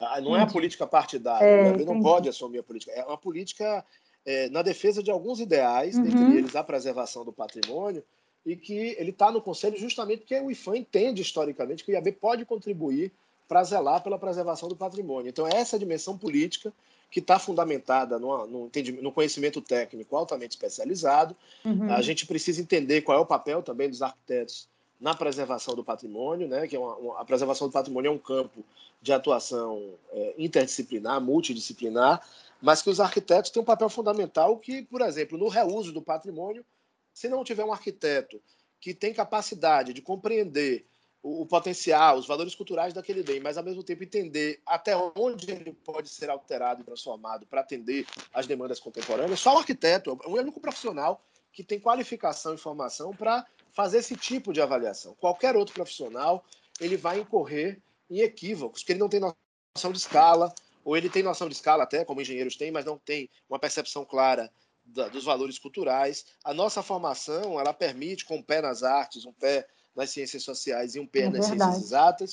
Ah, não é a política partidária. É, o IAB entendi. não pode assumir a política. É uma política é, na defesa de alguns ideais, uhum. dentre eles a preservação do patrimônio, e que ele está no Conselho justamente porque o IFAM entende historicamente que o IAB pode contribuir para zelar pela preservação do patrimônio. Então, é essa dimensão política que está fundamentada no, no, no, conhecimento técnico altamente especializado. Uhum. A gente precisa entender qual é o papel também dos arquitetos na preservação do patrimônio, né? que é uma, uma, a preservação do patrimônio é um campo de atuação é, interdisciplinar, multidisciplinar, mas que os arquitetos têm um papel fundamental que, por exemplo, no reuso do patrimônio, se não tiver um arquiteto que tem capacidade de compreender o, potencial, os valores culturais daquele bem, mas ao mesmo tempo entender até onde ele pode ser alterado e transformado para atender às demandas contemporâneas. Só o arquiteto, é o único profissional que tem qualificação e formação para fazer esse tipo de avaliação. Qualquer outro profissional, ele vai incorrer em equívocos, porque ele não tem noção de escala, ou ele tem noção de escala até, como engenheiros têm, mas não tem uma percepção clara da, dos valores culturais. A nossa formação, ela permite, com um pé nas artes, um pé nas ciências sociais e um pé é nas ciências exatas,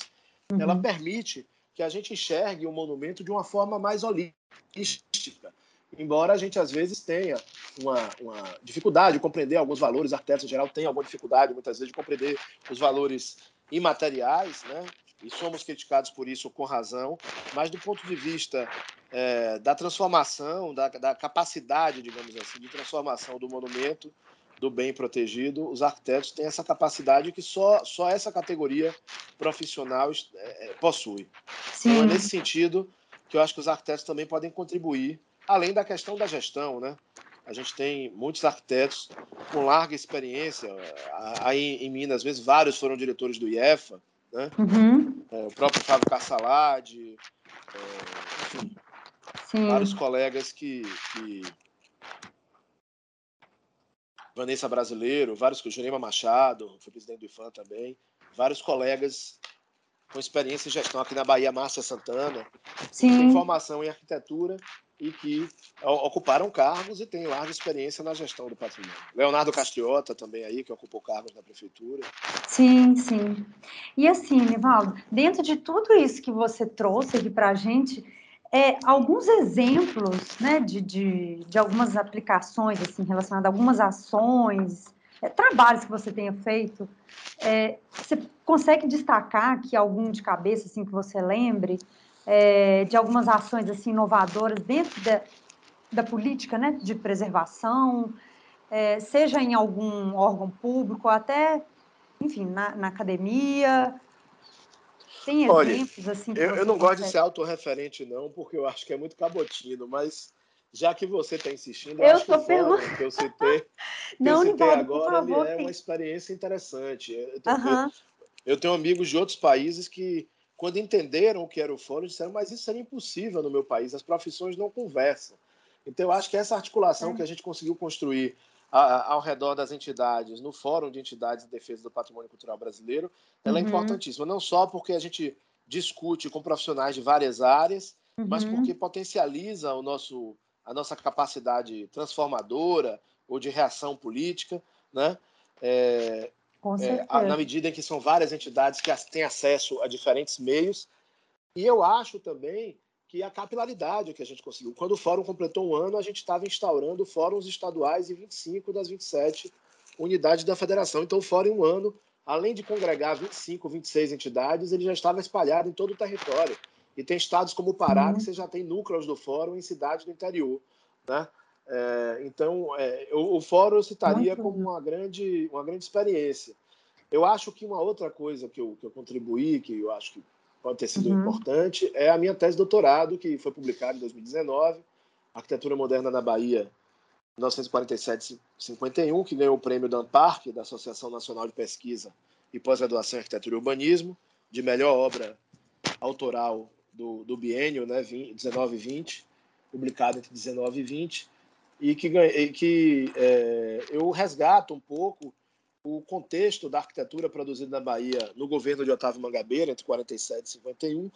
uhum. ela permite que a gente enxergue o monumento de uma forma mais holística. Embora a gente, às vezes, tenha uma, uma dificuldade de compreender alguns valores, arquitetos em geral têm alguma dificuldade, muitas vezes, de compreender os valores imateriais, né? e somos criticados por isso com razão, mas do ponto de vista é, da transformação, da, da, capacidade, digamos assim, de transformação do monumento, do bem protegido, os arquitetos têm essa capacidade que só, só essa categoria profissional é, é possui. Sim. Então, é nesse sentido que eu acho que os arquitetos também podem contribuir, além da questão da gestão, né? A gente tem muitos arquitetos com larga experiência. Aí em Minas, às vezes, vários foram diretores do IEFA, né? Uhum. É, o próprio Fábio Cassalade, é, enfim, vários colegas que, que, Vanessa Brasileiro, vários Jurema Machado, foi presidente do IFAM também, vários colegas com experiência em gestão aqui na Bahia, Márcia Santana, Sim. que tem formação em arquitetura e que ocuparam cargos e têm larga experiência na gestão do patrimônio. Leonardo Castriota também aí, que ocupou cargos na prefeitura. Sim, sim. E assim, Nivaldo, dentro de tudo isso que você trouxe aqui para a gente, é, alguns exemplos né, de, de, de, algumas aplicações assim, relacionadas a algumas ações, é, trabalhos que você tenha feito, é, você consegue destacar aqui algum de cabeça assim, que você lembre? é, de algumas ações assim inovadoras dentro da, da política né, de preservação, é, seja em algum órgão público, até, enfim, na, na academia. Tem exemplos Olha, assim? Eu, eu não gosto de ser autorreferente, não, porque eu acho que é muito cabotino, mas já que você está insistindo, eu, eu acho que eu citei, (laughs) que não, eu citei agora favor, é uma experiência interessante. Eu, eu, eu tenho amigos de outros países que quando entenderam o que era o fórum, disseram, mas isso seria impossível no meu país, as profissões não conversam. Então, eu acho que essa articulação é. que a gente conseguiu construir ao redor das entidades, no Fórum de Entidades de Defesa do Patrimônio Cultural Brasileiro, ela é uhum. é importantíssima, não só porque a gente discute com profissionais de várias áreas, uhum. mas porque potencializa o nosso, a nossa capacidade transformadora ou de reação política, né? É, é, na medida em que são várias entidades que têm acesso a diferentes meios. E eu acho também que a capilaridade que a gente conseguiu. Quando o fórum completou um ano, a gente estava instaurando fóruns estaduais em 25 das 27 unidades da federação. Então, o fórum, em um ano, além de congregar 25, 26 entidades, ele já estava espalhado em todo o território. E tem estados como o Pará, uhum. que você já tem núcleos do fórum em cidades do interior. Né? É, então, é, o, o, fórum eu citaria Muito como uma grande, uma grande experiência. Eu acho que uma outra coisa que eu, que eu contribuí, que eu acho que pode ter sido uhum. importante, é a minha tese de doutorado, que foi publicada em 2019, Arquitetura Moderna na Bahia, 1947-51, que ganhou o prêmio da ANPARC, da Associação Nacional de Pesquisa e Pós-Graduação em Arquitetura e Urbanismo, de melhor obra autoral do, do biênio, né, 19 e 20, publicada entre 19 e 20 e que, que é, eu resgato um pouco o contexto da arquitetura produzida na Bahia no governo de Otávio Mangabeira, entre 47 e 51,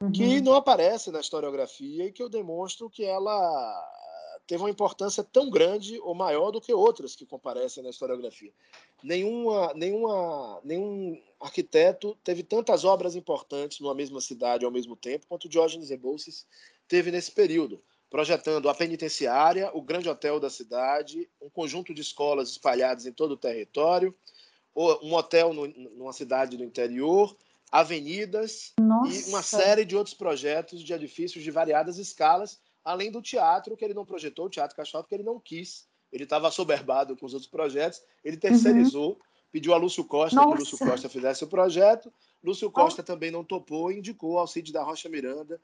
uhum. que não aparece na historiografia e que eu demonstro que ela teve uma importância tão grande ou maior do que outras que comparecem na historiografia. Nenhuma, nenhuma, nenhum arquiteto teve tantas obras importantes numa mesma cidade ao mesmo tempo quanto Diógenes Rebouças teve nesse período projetando a penitenciária, o grande hotel da cidade, um conjunto de escolas espalhadas em todo o território, um hotel no, numa cidade do interior, avenidas Nossa. e uma série de outros projetos de edifícios de variadas escalas, além do teatro que ele não projetou, o Teatro Cachorro, porque ele não quis. Ele estava soberbado com os outros projetos, ele terceirizou, uhum. pediu a Lúcio Costa Nossa. que Lúcio Costa fizesse o projeto. Lúcio Costa oh. também não topou e indicou Alcide da Rocha Miranda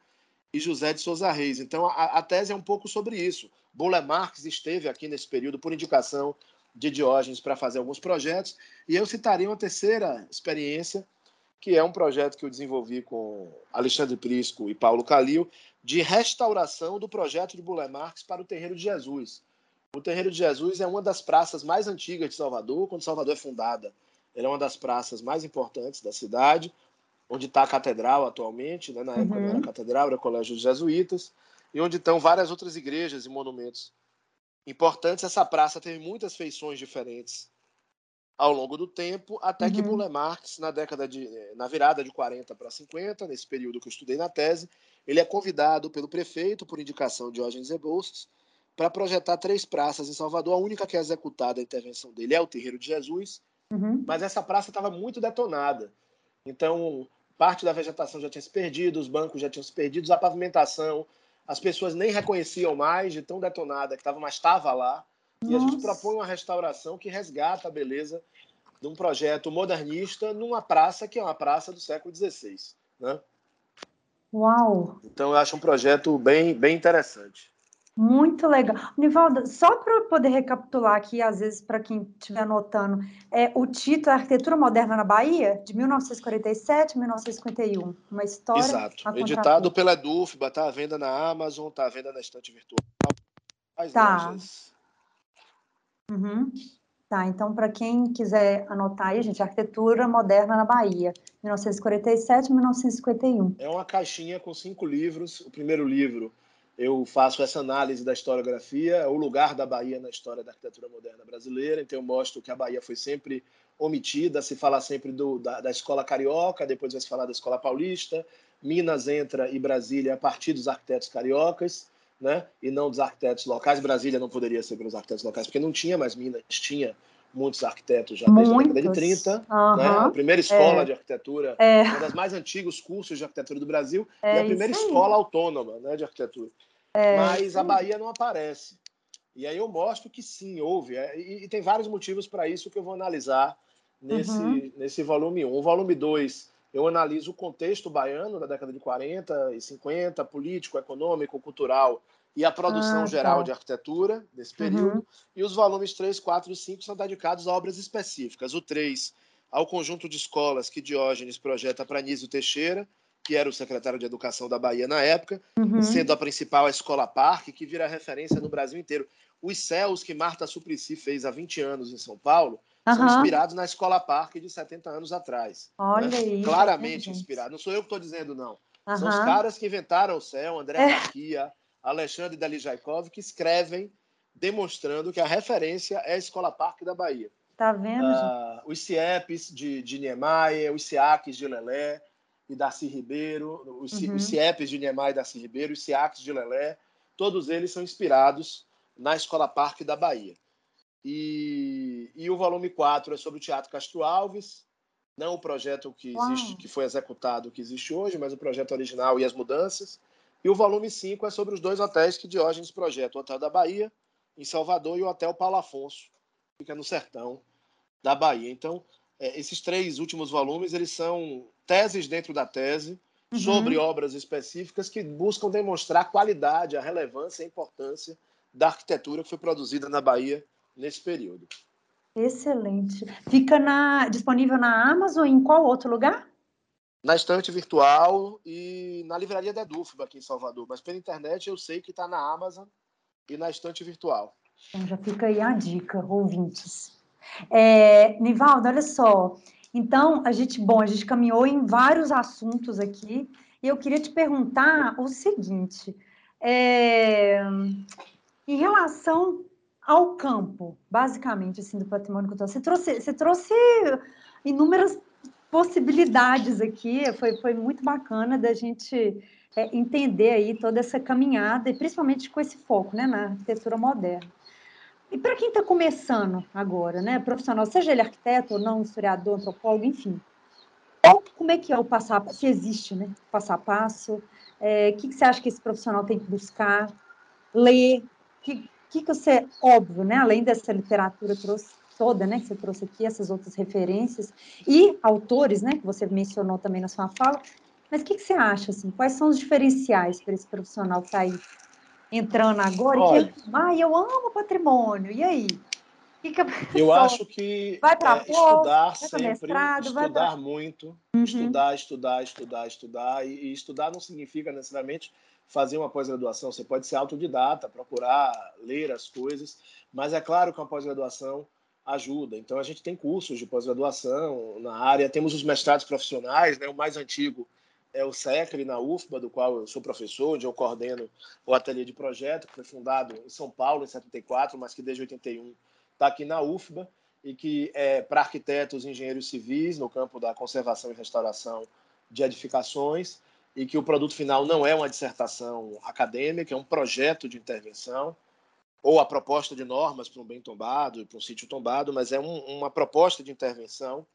e José de Souza Reis. Então, a, a tese é um pouco sobre isso. Bola Marques esteve aqui nesse período por indicação de Diógenes para fazer alguns projetos, e eu citaria uma terceira experiência, que é um projeto que eu desenvolvi com Alexandre Prisco e Paulo Calil, de restauração do projeto de Boulé Marques para o Terreiro de Jesus. O Terreiro de Jesus é uma das praças mais antigas de Salvador, quando Salvador é fundada. Ela é uma das praças mais importantes da cidade, onde está a catedral atualmente, né? na época uhum. não era uhum. catedral, era colégio dos jesuítas, e onde estão várias outras igrejas e monumentos importantes. Essa praça teve muitas feições diferentes ao longo do tempo, até uhum. que Boulé Marx, na década de, na virada de 40 para 50, nesse período que eu estudei na tese, ele é convidado pelo prefeito, por indicação de Diógenes Rebouças, para projetar três praças em Salvador. A única que é executada a intervenção dele é o Terreiro de Jesus, uhum. mas essa praça estava muito detonada. Então, parte da vegetação já tinha se perdido, os bancos já tinham se perdido, a pavimentação, as pessoas nem reconheciam mais de tão detonada que estava, mas estava lá. Nossa. E a gente propõe uma restauração que resgata a beleza de um projeto modernista numa praça que é uma praça do século XVI. Né? Uau! Então, eu acho um projeto bem, bem interessante. Muito legal. Nivaldo, só para poder recapitular aqui, às vezes, para quem estiver anotando, é, o título é Arquitetura Moderna na Bahia, de 1947 a 1951. Uma história. Exato. Editado pela Edufba, está à venda na Amazon, está à venda na estante virtual. As tá. Uhum. Tá, então, para quem quiser anotar aí, gente, Arquitetura Moderna na Bahia, 1947 a 1951. É uma caixinha com cinco livros. O primeiro livro eu faço essa análise da historiografia, o lugar da Bahia na história da arquitetura moderna brasileira. Então, eu mostro que a Bahia foi sempre omitida, se fala sempre do, da, da escola carioca, depois vai se falar da escola paulista. Minas entra e Brasília a partir dos arquitetos cariocas, né? e não dos arquitetos locais. Brasília não poderia ser pelos arquitetos locais, porque não tinha, mas Minas tinha muitos arquitetos já desde muitos. a década de 30. Uhum. Né? A primeira escola é. de arquitetura, é. um dos mais antigos cursos de arquitetura do Brasil, é e a primeira escola autônoma né, de arquitetura. É, mas a Bahia não aparece. E aí eu mostro que sim, houve. É, e, e, tem vários motivos para isso que eu vou analisar nesse, uhum. nesse volume 1. O volume 2, eu analiso o contexto baiano da década de 40 e 50, político, econômico, cultural e a produção ah, geral tá. de arquitetura desse período. Uhum. E os volumes 3, 4 e 5 são dedicados a obras específicas. O 3 ao conjunto de escolas que Diógenes projeta para Anísio Teixeira, que era o secretário de Educação da Bahia na época, uhum. sendo a principal a Escola Parque, que vira referência no Brasil inteiro. Os céus que Marta Suplicy fez há 20 anos em São Paulo uhum. são inspirados na Escola Parque de 70 anos atrás. Olha né? aí. Claramente é, inspirados. Não sou eu que estou dizendo, não. Uhum. São os caras que inventaram o céu, André é. Alexandre Dalijaikov, que escrevem demonstrando que a referência é a Escola Parque da Bahia. Tá vendo? Uh, os CIEPs de, de Niemeyer, os SIACs de Lelé, e Darcy Ribeiro, os, uhum. os CIEPs de Niemeyer e Darcy Ribeiro, os SIACs de Lelé, todos eles são inspirados na Escola Parque da Bahia. E, e o volume 4 é sobre o Teatro Castro Alves, não o projeto que existe, Uau. que foi executado, que existe hoje, mas o projeto original e as mudanças. E o volume 5 é sobre os dois hotéis que Diógenes projeta, o Hotel da Bahia, em Salvador, e o Hotel Paulo Afonso, que fica no sertão da Bahia. Então, é, esses três últimos volumes, eles são teses dentro da tese uhum. sobre obras específicas que buscam demonstrar a qualidade, a relevância e a importância da arquitetura que foi produzida na Bahia nesse período. Excelente. Fica na, disponível na Amazon em qual outro lugar? Na estante virtual e na livraria da Dufba aqui em Salvador. Mas pela internet eu sei que está na Amazon e na estante virtual. Então já fica aí a dica, ouvintes. É, Nivaldo, olha só. Então, a gente, bom, a gente caminhou em vários assuntos aqui, e eu queria te perguntar o seguinte: é, em relação ao campo, basicamente, assim, do patrimônio cultural, você trouxe, você trouxe inúmeras possibilidades aqui, foi, foi muito bacana da gente é, entender aí toda essa caminhada, e principalmente com esse foco, né, na arquitetura moderna. E para quem está começando agora, né, profissional, seja ele arquiteto ou não, historiador, antropólogo, enfim, como é que é o passo a passo, se existe, né, passo a passo, é, o que, que, você acha que esse profissional tem que buscar, ler, o que, que, que você, óbvio, né, além dessa literatura trouxe, toda, né, que você trouxe aqui, essas outras referências, e autores, né, que você mencionou também na sua fala, mas o que, que você acha, assim, quais são os diferenciais para esse profissional que está aí entrando agora Olha, e que, ai, eu amo patrimônio, e aí? Que que (laughs) eu acho que vai para é, estudar sempre, mestrado, estudar pra... muito, uhum. estudar, estudar, estudar, estudar, e, e, estudar não significa necessariamente fazer uma pós-graduação, você pode ser autodidata, procurar ler as coisas, mas é claro que uma pós-graduação ajuda. Então a gente tem cursos de pós-graduação na área, temos os mestrados profissionais, né, o mais antigo é o SECRE na UFBA, do qual eu sou professor, onde eu coordeno o ateliê de projeto, que foi fundado em São Paulo em 74, mas que desde 81 está aqui na UFBA, e que é para arquitetos e engenheiros civis no campo da conservação e restauração de edificações, e que o produto final não é uma dissertação acadêmica, é um projeto de intervenção, ou a proposta de normas para um bem tombado, para um sítio tombado, mas é um, uma proposta de intervenção,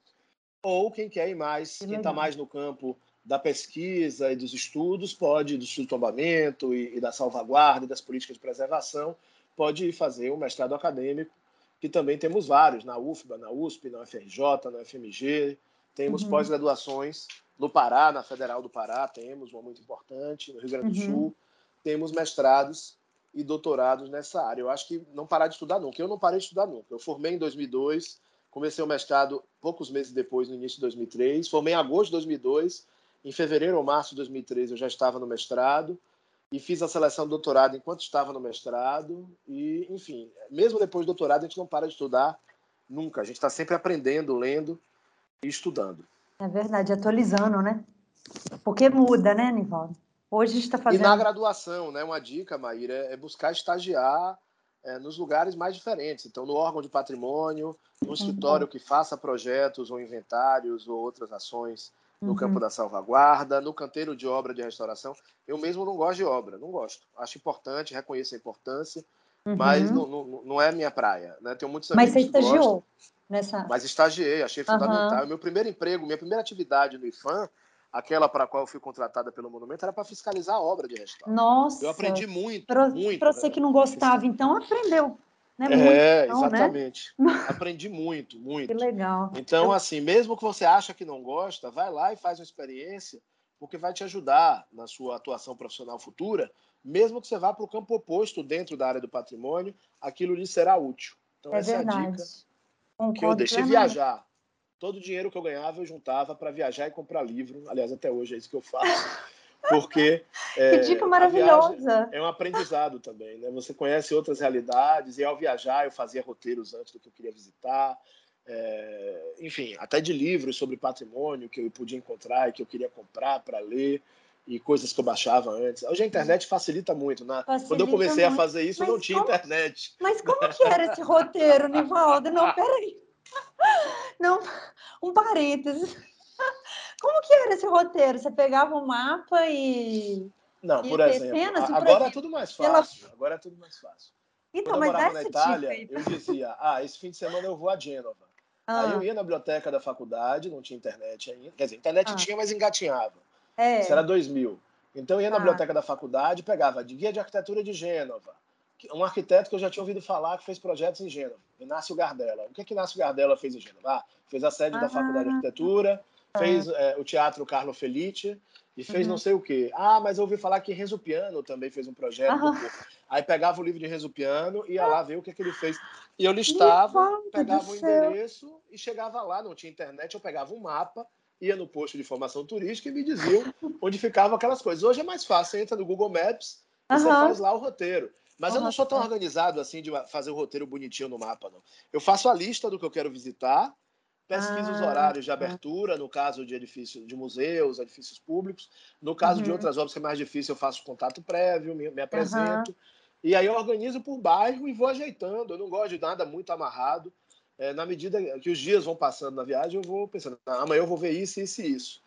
ou quem quer ir mais, quem está mais no campo da pesquisa e dos estudos, pode, do estudo tombamento e, e da salvaguarda e das políticas de preservação, pode fazer um mestrado acadêmico, que também temos vários, na UFBA, na USP, na UFRJ, na UFMG, Temos uhum. pós-graduações no Pará, na Federal do Pará, temos uma muito importante, no Rio Grande do uhum. Sul, temos mestrados e doutorados nessa área. Eu acho que não parar de estudar nunca. Eu não parei de estudar nunca. Eu formei em 2002, comecei o mestrado poucos meses depois, no início de 2003. Formei em agosto de 2002. Em fevereiro ou março de 2003 eu já estava no mestrado e fiz a seleção do doutorado enquanto estava no mestrado. E, enfim, mesmo depois do doutorado, a gente não para de estudar nunca. A gente está sempre aprendendo, lendo e estudando. É verdade, atualizando, né? Porque muda, né, Nivaldo? Hoje a gente está fazendo. E na graduação, né? Uma dica, Maíra, é buscar estagiar é, nos lugares mais diferentes. Então, no órgão de patrimônio, no uhum. escritório que faça projetos ou inventários ou outras ações no uhum. campo da salvaguarda, no canteiro de obra de restauração. Eu mesmo não gosto de obra, não gosto. Acho importante, reconheço a importância, uhum. mas não, não, não, é minha praia. Né? Tenho muitos amigos mas você estagiou nessa... Mas estagiei, achei fundamental. Meu primeiro emprego, minha primeira atividade no IFAM, aquela para a qual eu fui contratada pelo Monumento, era para fiscalizar a obra de restauração. Nossa! Eu aprendi muito, pra, muito. Para você que não gostava, então aprendeu. Né? Muito, é, então, exatamente. Né? (laughs) Aprendi muito, muito. Que legal. Então, assim, mesmo que você acha que não gosta, vai lá e faz uma experiência, porque vai te ajudar na sua atuação profissional futura, mesmo que você vá para o campo oposto dentro da área do patrimônio, aquilo lhe será útil. Então, é essa verdade. é a dica Concordo que eu deixei viajar. Todo o dinheiro que eu ganhava eu juntava para viajar e comprar livro. Aliás, até hoje é isso que eu faço. Porque é, (laughs) que dica maravilhosa! É um aprendizado também, né? Você conhece outras realidades e ao viajar eu fazia roteiros antes do que eu queria visitar, é, enfim, até de livros sobre patrimônio que eu podia encontrar e que eu queria comprar para ler e coisas que eu baixava antes. Hoje a internet facilita muito, né? Facilita Quando eu comecei muito. a fazer isso, mas não tinha como... internet. Mas como que era esse roteiro, Nivaldo? Não, peraí. Não, um parênteses. Como que era esse roteiro? Você pegava o mapa e. Não, por exemplo. Cenas, agora é tudo mais fácil. Pela... Agora é tudo mais fácil. Então, Quando eu morava na Itália, eu dizia: ah, esse fim de semana eu vou a Gênova. Ah. Aí eu ia na biblioteca da faculdade, não tinha internet ainda. Quer dizer, internet ah. tinha, mas engatinhava. É. Isso era 2000. Então eu ia na ah. biblioteca da faculdade, pegava de guia de arquitetura de Gênova, um arquiteto que eu já tinha ouvido falar que fez projetos em Gênova, Inácio Gardella. O que é que Inácio Gardella fez em Gênova? Ah, fez a sede da Faculdade de ah. Arquitetura, fez é, o Teatro Carlo Felice e fez uhum. não sei o quê. Ah, mas eu ouvi falar que Renzo Piano também fez um projeto. Uhum. Aí pegava o livro de Renzo Piano e ia lá ver o que, é que ele fez. E eu listava, pegava o endereço e chegava lá, não tinha internet, eu pegava um mapa, ia no posto de informação turística e me diziam onde ficavam aquelas coisas. Hoje é mais fácil, você entra no Google Maps e uhum. você faz lá o roteiro. Mas eu não sou tão organizado assim de fazer o roteiro bonitinho no mapa, não. Eu faço a lista do que eu quero visitar, pesquiso ah, os horários de abertura, no caso de edifícios de museus, edifícios públicos. No caso uhum. de outras obras que é mais difícil, eu faço contato prévio, me, me apresento. Uhum. E aí eu organizo por bairro e vou ajeitando. Eu não gosto de nada muito amarrado. É, na medida que os dias vão passando na viagem, eu vou pensando, ah, amanhã eu vou ver isso, isso e isso.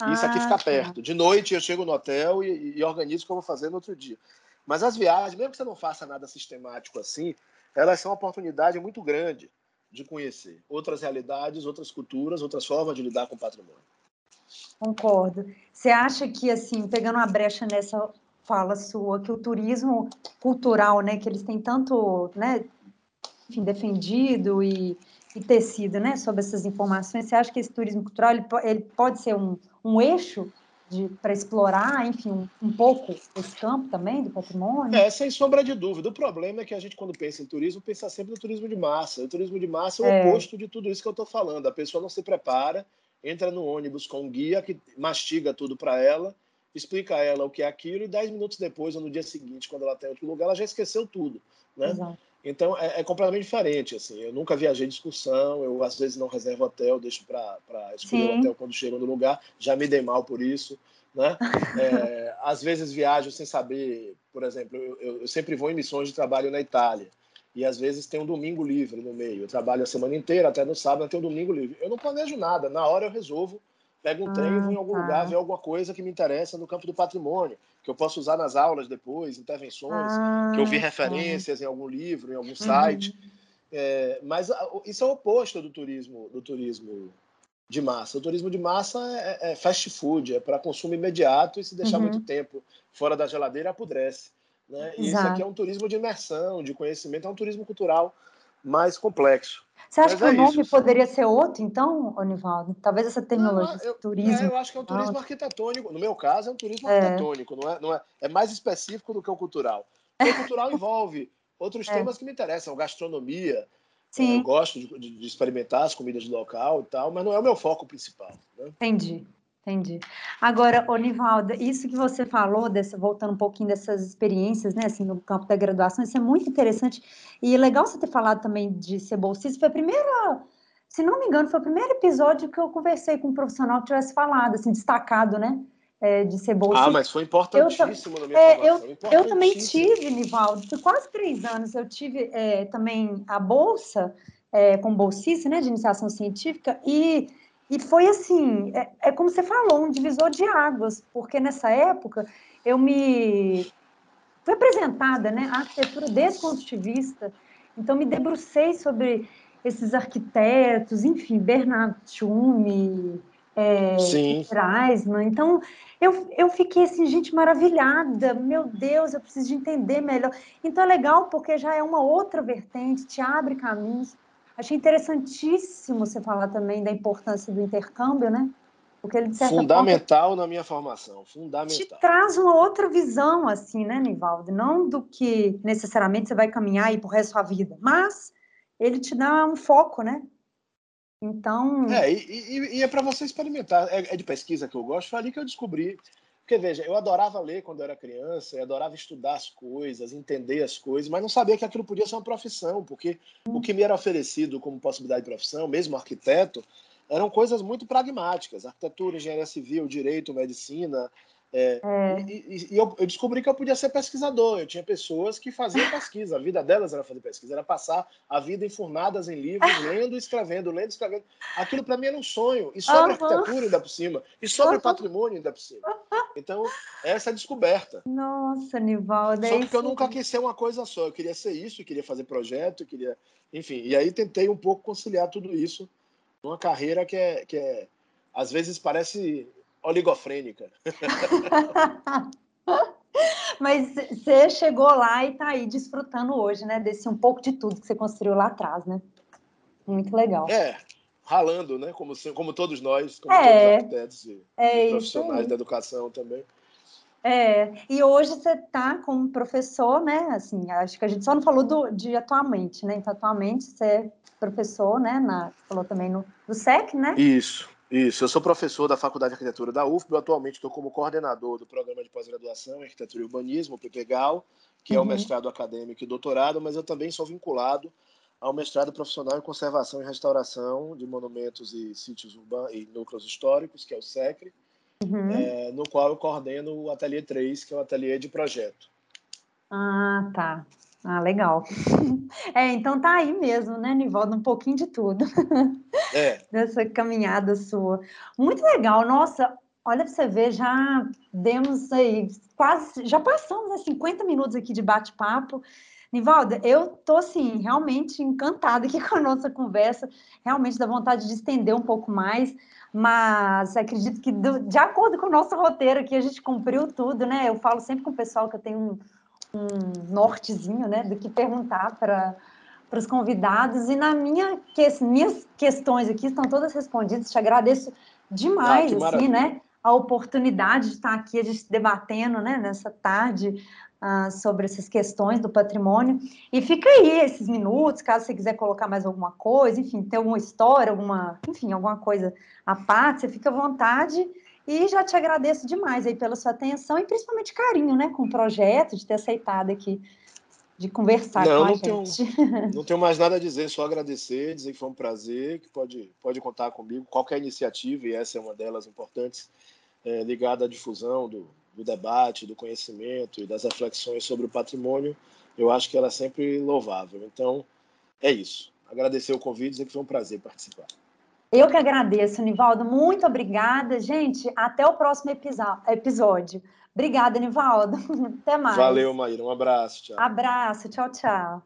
Ah, isso aqui fica tá. perto. De noite eu chego no hotel e, e organizo o que eu vou fazer no outro dia. Mas as viagens, mesmo que você não faça nada sistemático assim, elas são uma oportunidade muito grande de conhecer outras realidades, outras culturas, outras formas de lidar com o patrimônio. Concordo. Você acha que, assim, pegando uma brecha nessa fala sua, que o turismo cultural, né, que eles têm tanto, né, enfim, defendido e, e tecido, né, sobre essas informações, você acha que esse turismo cultural ele, ele pode ser um, um eixo para explorar, enfim, um, um, pouco esse campo também do patrimônio? É, sem sombra de dúvida. O problema é que a gente, quando pensa em turismo, pensa sempre no turismo de massa. O turismo de massa é o é. oposto de tudo isso que eu estou falando. A pessoa não se prepara, entra no ônibus com um guia que mastiga tudo para ela, explica a ela o que é aquilo, e dez minutos depois, ou no dia seguinte, quando ela está em outro lugar, ela já esqueceu tudo. Né? Exato. Então é, é, completamente diferente. Assim, eu nunca viajei de excursão, eu às vezes não reservo hotel, deixo para escolher o hotel quando chego no lugar. Já me dei mal por isso. Né? (laughs) É, às vezes viajo sem saber, por exemplo, eu, eu, sempre vou em missões de trabalho na Itália e às vezes tem um domingo livre no meio. Eu trabalho a semana inteira, até no sábado tem um domingo livre. Eu não planejo nada, na hora eu resolvo pego um ah, trem e vou em algum tá. lugar ver alguma coisa que me interessa no campo do patrimônio, que eu posso usar nas aulas depois, intervenções, ah, que eu vi tá. referências em algum livro, em algum uhum. site. É, mas isso é o oposto do turismo, do turismo de massa. O turismo de massa é, é fast food, é para consumo imediato e se deixar uhum. muito tempo fora da geladeira apodrece. Né? E isso aqui é um turismo de imersão, de conhecimento, é um turismo cultural mais complexo. Você acha Mas que é o nome isso, poderia ser outro, então, Onivaldo? Talvez essa terminologia não, eu, turismo. É, eu acho que é um turismo arquitetônico. No meu caso, é um turismo é. arquitetônico, não é, não é, é mais específico do que o cultural. O cultural (laughs) envolve outros é. temas que me interessam, gastronomia. Sim. Eu gosto de, de, experimentar as comidas do local e tal, mas não é o meu foco principal. Né? Entendi. Entendi. Agora, Onivalda, isso que você falou, dessa, voltando um pouquinho dessas experiências, né, assim, no campo da graduação, isso é muito interessante. E é legal você ter falado também de ser bolsista. Foi a primeira, se não me engano, foi o primeiro episódio que eu conversei com um profissional que tivesse falado, assim, destacado, né, é, de ser bolsista. Ah, mas foi importantíssimo eu, na minha é, eu, eu também tive, Nivaldo, por quase três anos, eu tive é, também a bolsa, é, como bolsista, né, de iniciação científica, e e foi assim, é, é, como você falou, um divisor de águas, porque nessa época eu me fui apresentada, né, a arquitetura desconstrutivista, então me debrucei sobre esses arquitetos, enfim, Bernard Tschumi, é, Reisman, então eu, eu fiquei assim, gente, maravilhada, meu Deus, eu preciso de entender melhor. Então é legal porque já é uma outra vertente, te abre caminhos, Achei interessantíssimo você falar também da importância do intercâmbio, né? Porque ele, fundamental forma, na minha formação, fundamental. Te traz uma outra visão, assim, né, Nivaldo? Não do que necessariamente você vai caminhar aí pro resto da sua vida, mas ele te dá um foco, né? Então. É, e, e, e é para você experimentar. É, é, de pesquisa que eu gosto, foi ali que eu descobri porque, veja, eu adorava ler quando eu era criança, eu adorava estudar as coisas, entender as coisas, mas não sabia que aquilo podia ser uma profissão, porque o que me era oferecido como possibilidade de profissão, mesmo arquiteto, eram coisas muito pragmáticas: arquitetura, engenharia civil, direito, medicina, é, é. E, e eu, eu, descobri que eu podia ser pesquisador. Eu tinha pessoas que faziam pesquisa. A vida delas era fazer pesquisa, era passar a vida enfurnadas em livros, (laughs) lendo e escrevendo, lendo e escrevendo. Aquilo para mim era um sonho. E sobre uhum. arquitetura ainda por cima. E sobre uhum. patrimônio ainda por cima. Então, essa é a descoberta. Nossa, Nivaldo. É só porque eu nunca quis ser uma coisa só. Eu queria ser isso, eu queria fazer projeto, eu queria. Enfim, e aí tentei um pouco conciliar tudo isso numa carreira que é, que é às vezes parece oligofrênica. (laughs) Mas você chegou lá e está aí desfrutando hoje, né? Desse um pouco de tudo que você construiu lá atrás, né? Muito legal. É, ralando, né? Como, como todos nós, como é, todos os arquitetos e, é profissionais da educação também. É, e hoje você está como professor, né? Assim, acho que a gente só não falou do, de atualmente, né? Então, atualmente você é professor, né? Na, falou também no, do SEC, né? Isso. Isso, eu sou professor da Faculdade de Arquitetura da UFB, atualmente estou como coordenador do programa de pós-graduação em Arquitetura e Urbanismo, o PPGAL, que uhum. é o uhum. mestrado acadêmico e doutorado, mas eu também sou vinculado ao mestrado profissional em Conservação e Restauração de Monumentos e Sítios Urbanos e Núcleos Históricos, que é o SECRE, uhum. é, no qual eu coordeno o Ateliê 3, que é o ateliê de projeto. Ah, tá. Ah, legal. (laughs) É, então tá aí mesmo, né, Nivaldo? Um pouquinho de tudo. É. (laughs) Dessa caminhada sua. Muito legal. Nossa, olha para você ver, já demos aí quase, já passamos né, 50 minutos aqui de bate-papo. Nivalda, eu tô assim, realmente encantada aqui (laughs) com a nossa conversa, realmente dá vontade de estender um pouco mais, mas acredito que do, de acordo com o nosso roteiro aqui, a gente cumpriu tudo, né? Eu falo sempre com o pessoal que eu tenho um, um nortezinho, né, do que perguntar para para os convidados e na minha que, minhas questões aqui estão todas respondidas. Te agradeço demais, ah, assim, né, a oportunidade de estar aqui a gente debatendo, né, nessa tarde uh, sobre essas questões do patrimônio. E fica aí esses minutos, caso você quiser colocar mais alguma coisa, enfim, ter alguma história, alguma, enfim, alguma coisa à parte, você fica à vontade. E já te agradeço demais aí pela sua atenção e principalmente carinho, né, com o projeto, de ter aceitado aqui, de conversar não, com a não gente. Tenho, (laughs) não tenho mais nada a dizer, só agradecer, dizer que foi um prazer, que pode, pode contar comigo. Qualquer iniciativa, e essa é uma delas importantes, é, ligada à difusão do, do debate, do conhecimento e das reflexões sobre o patrimônio, eu acho que ela é sempre louvável. Então, é isso. Agradecer o convite, dizer que foi um prazer participar. Eu que agradeço, Nivaldo. Muito obrigada. Gente, até o próximo episódio. Obrigada, Nivaldo. (laughs) Até mais. Valeu, Maíra. Um abraço. Tchau. Abraço. Tchau, tchau.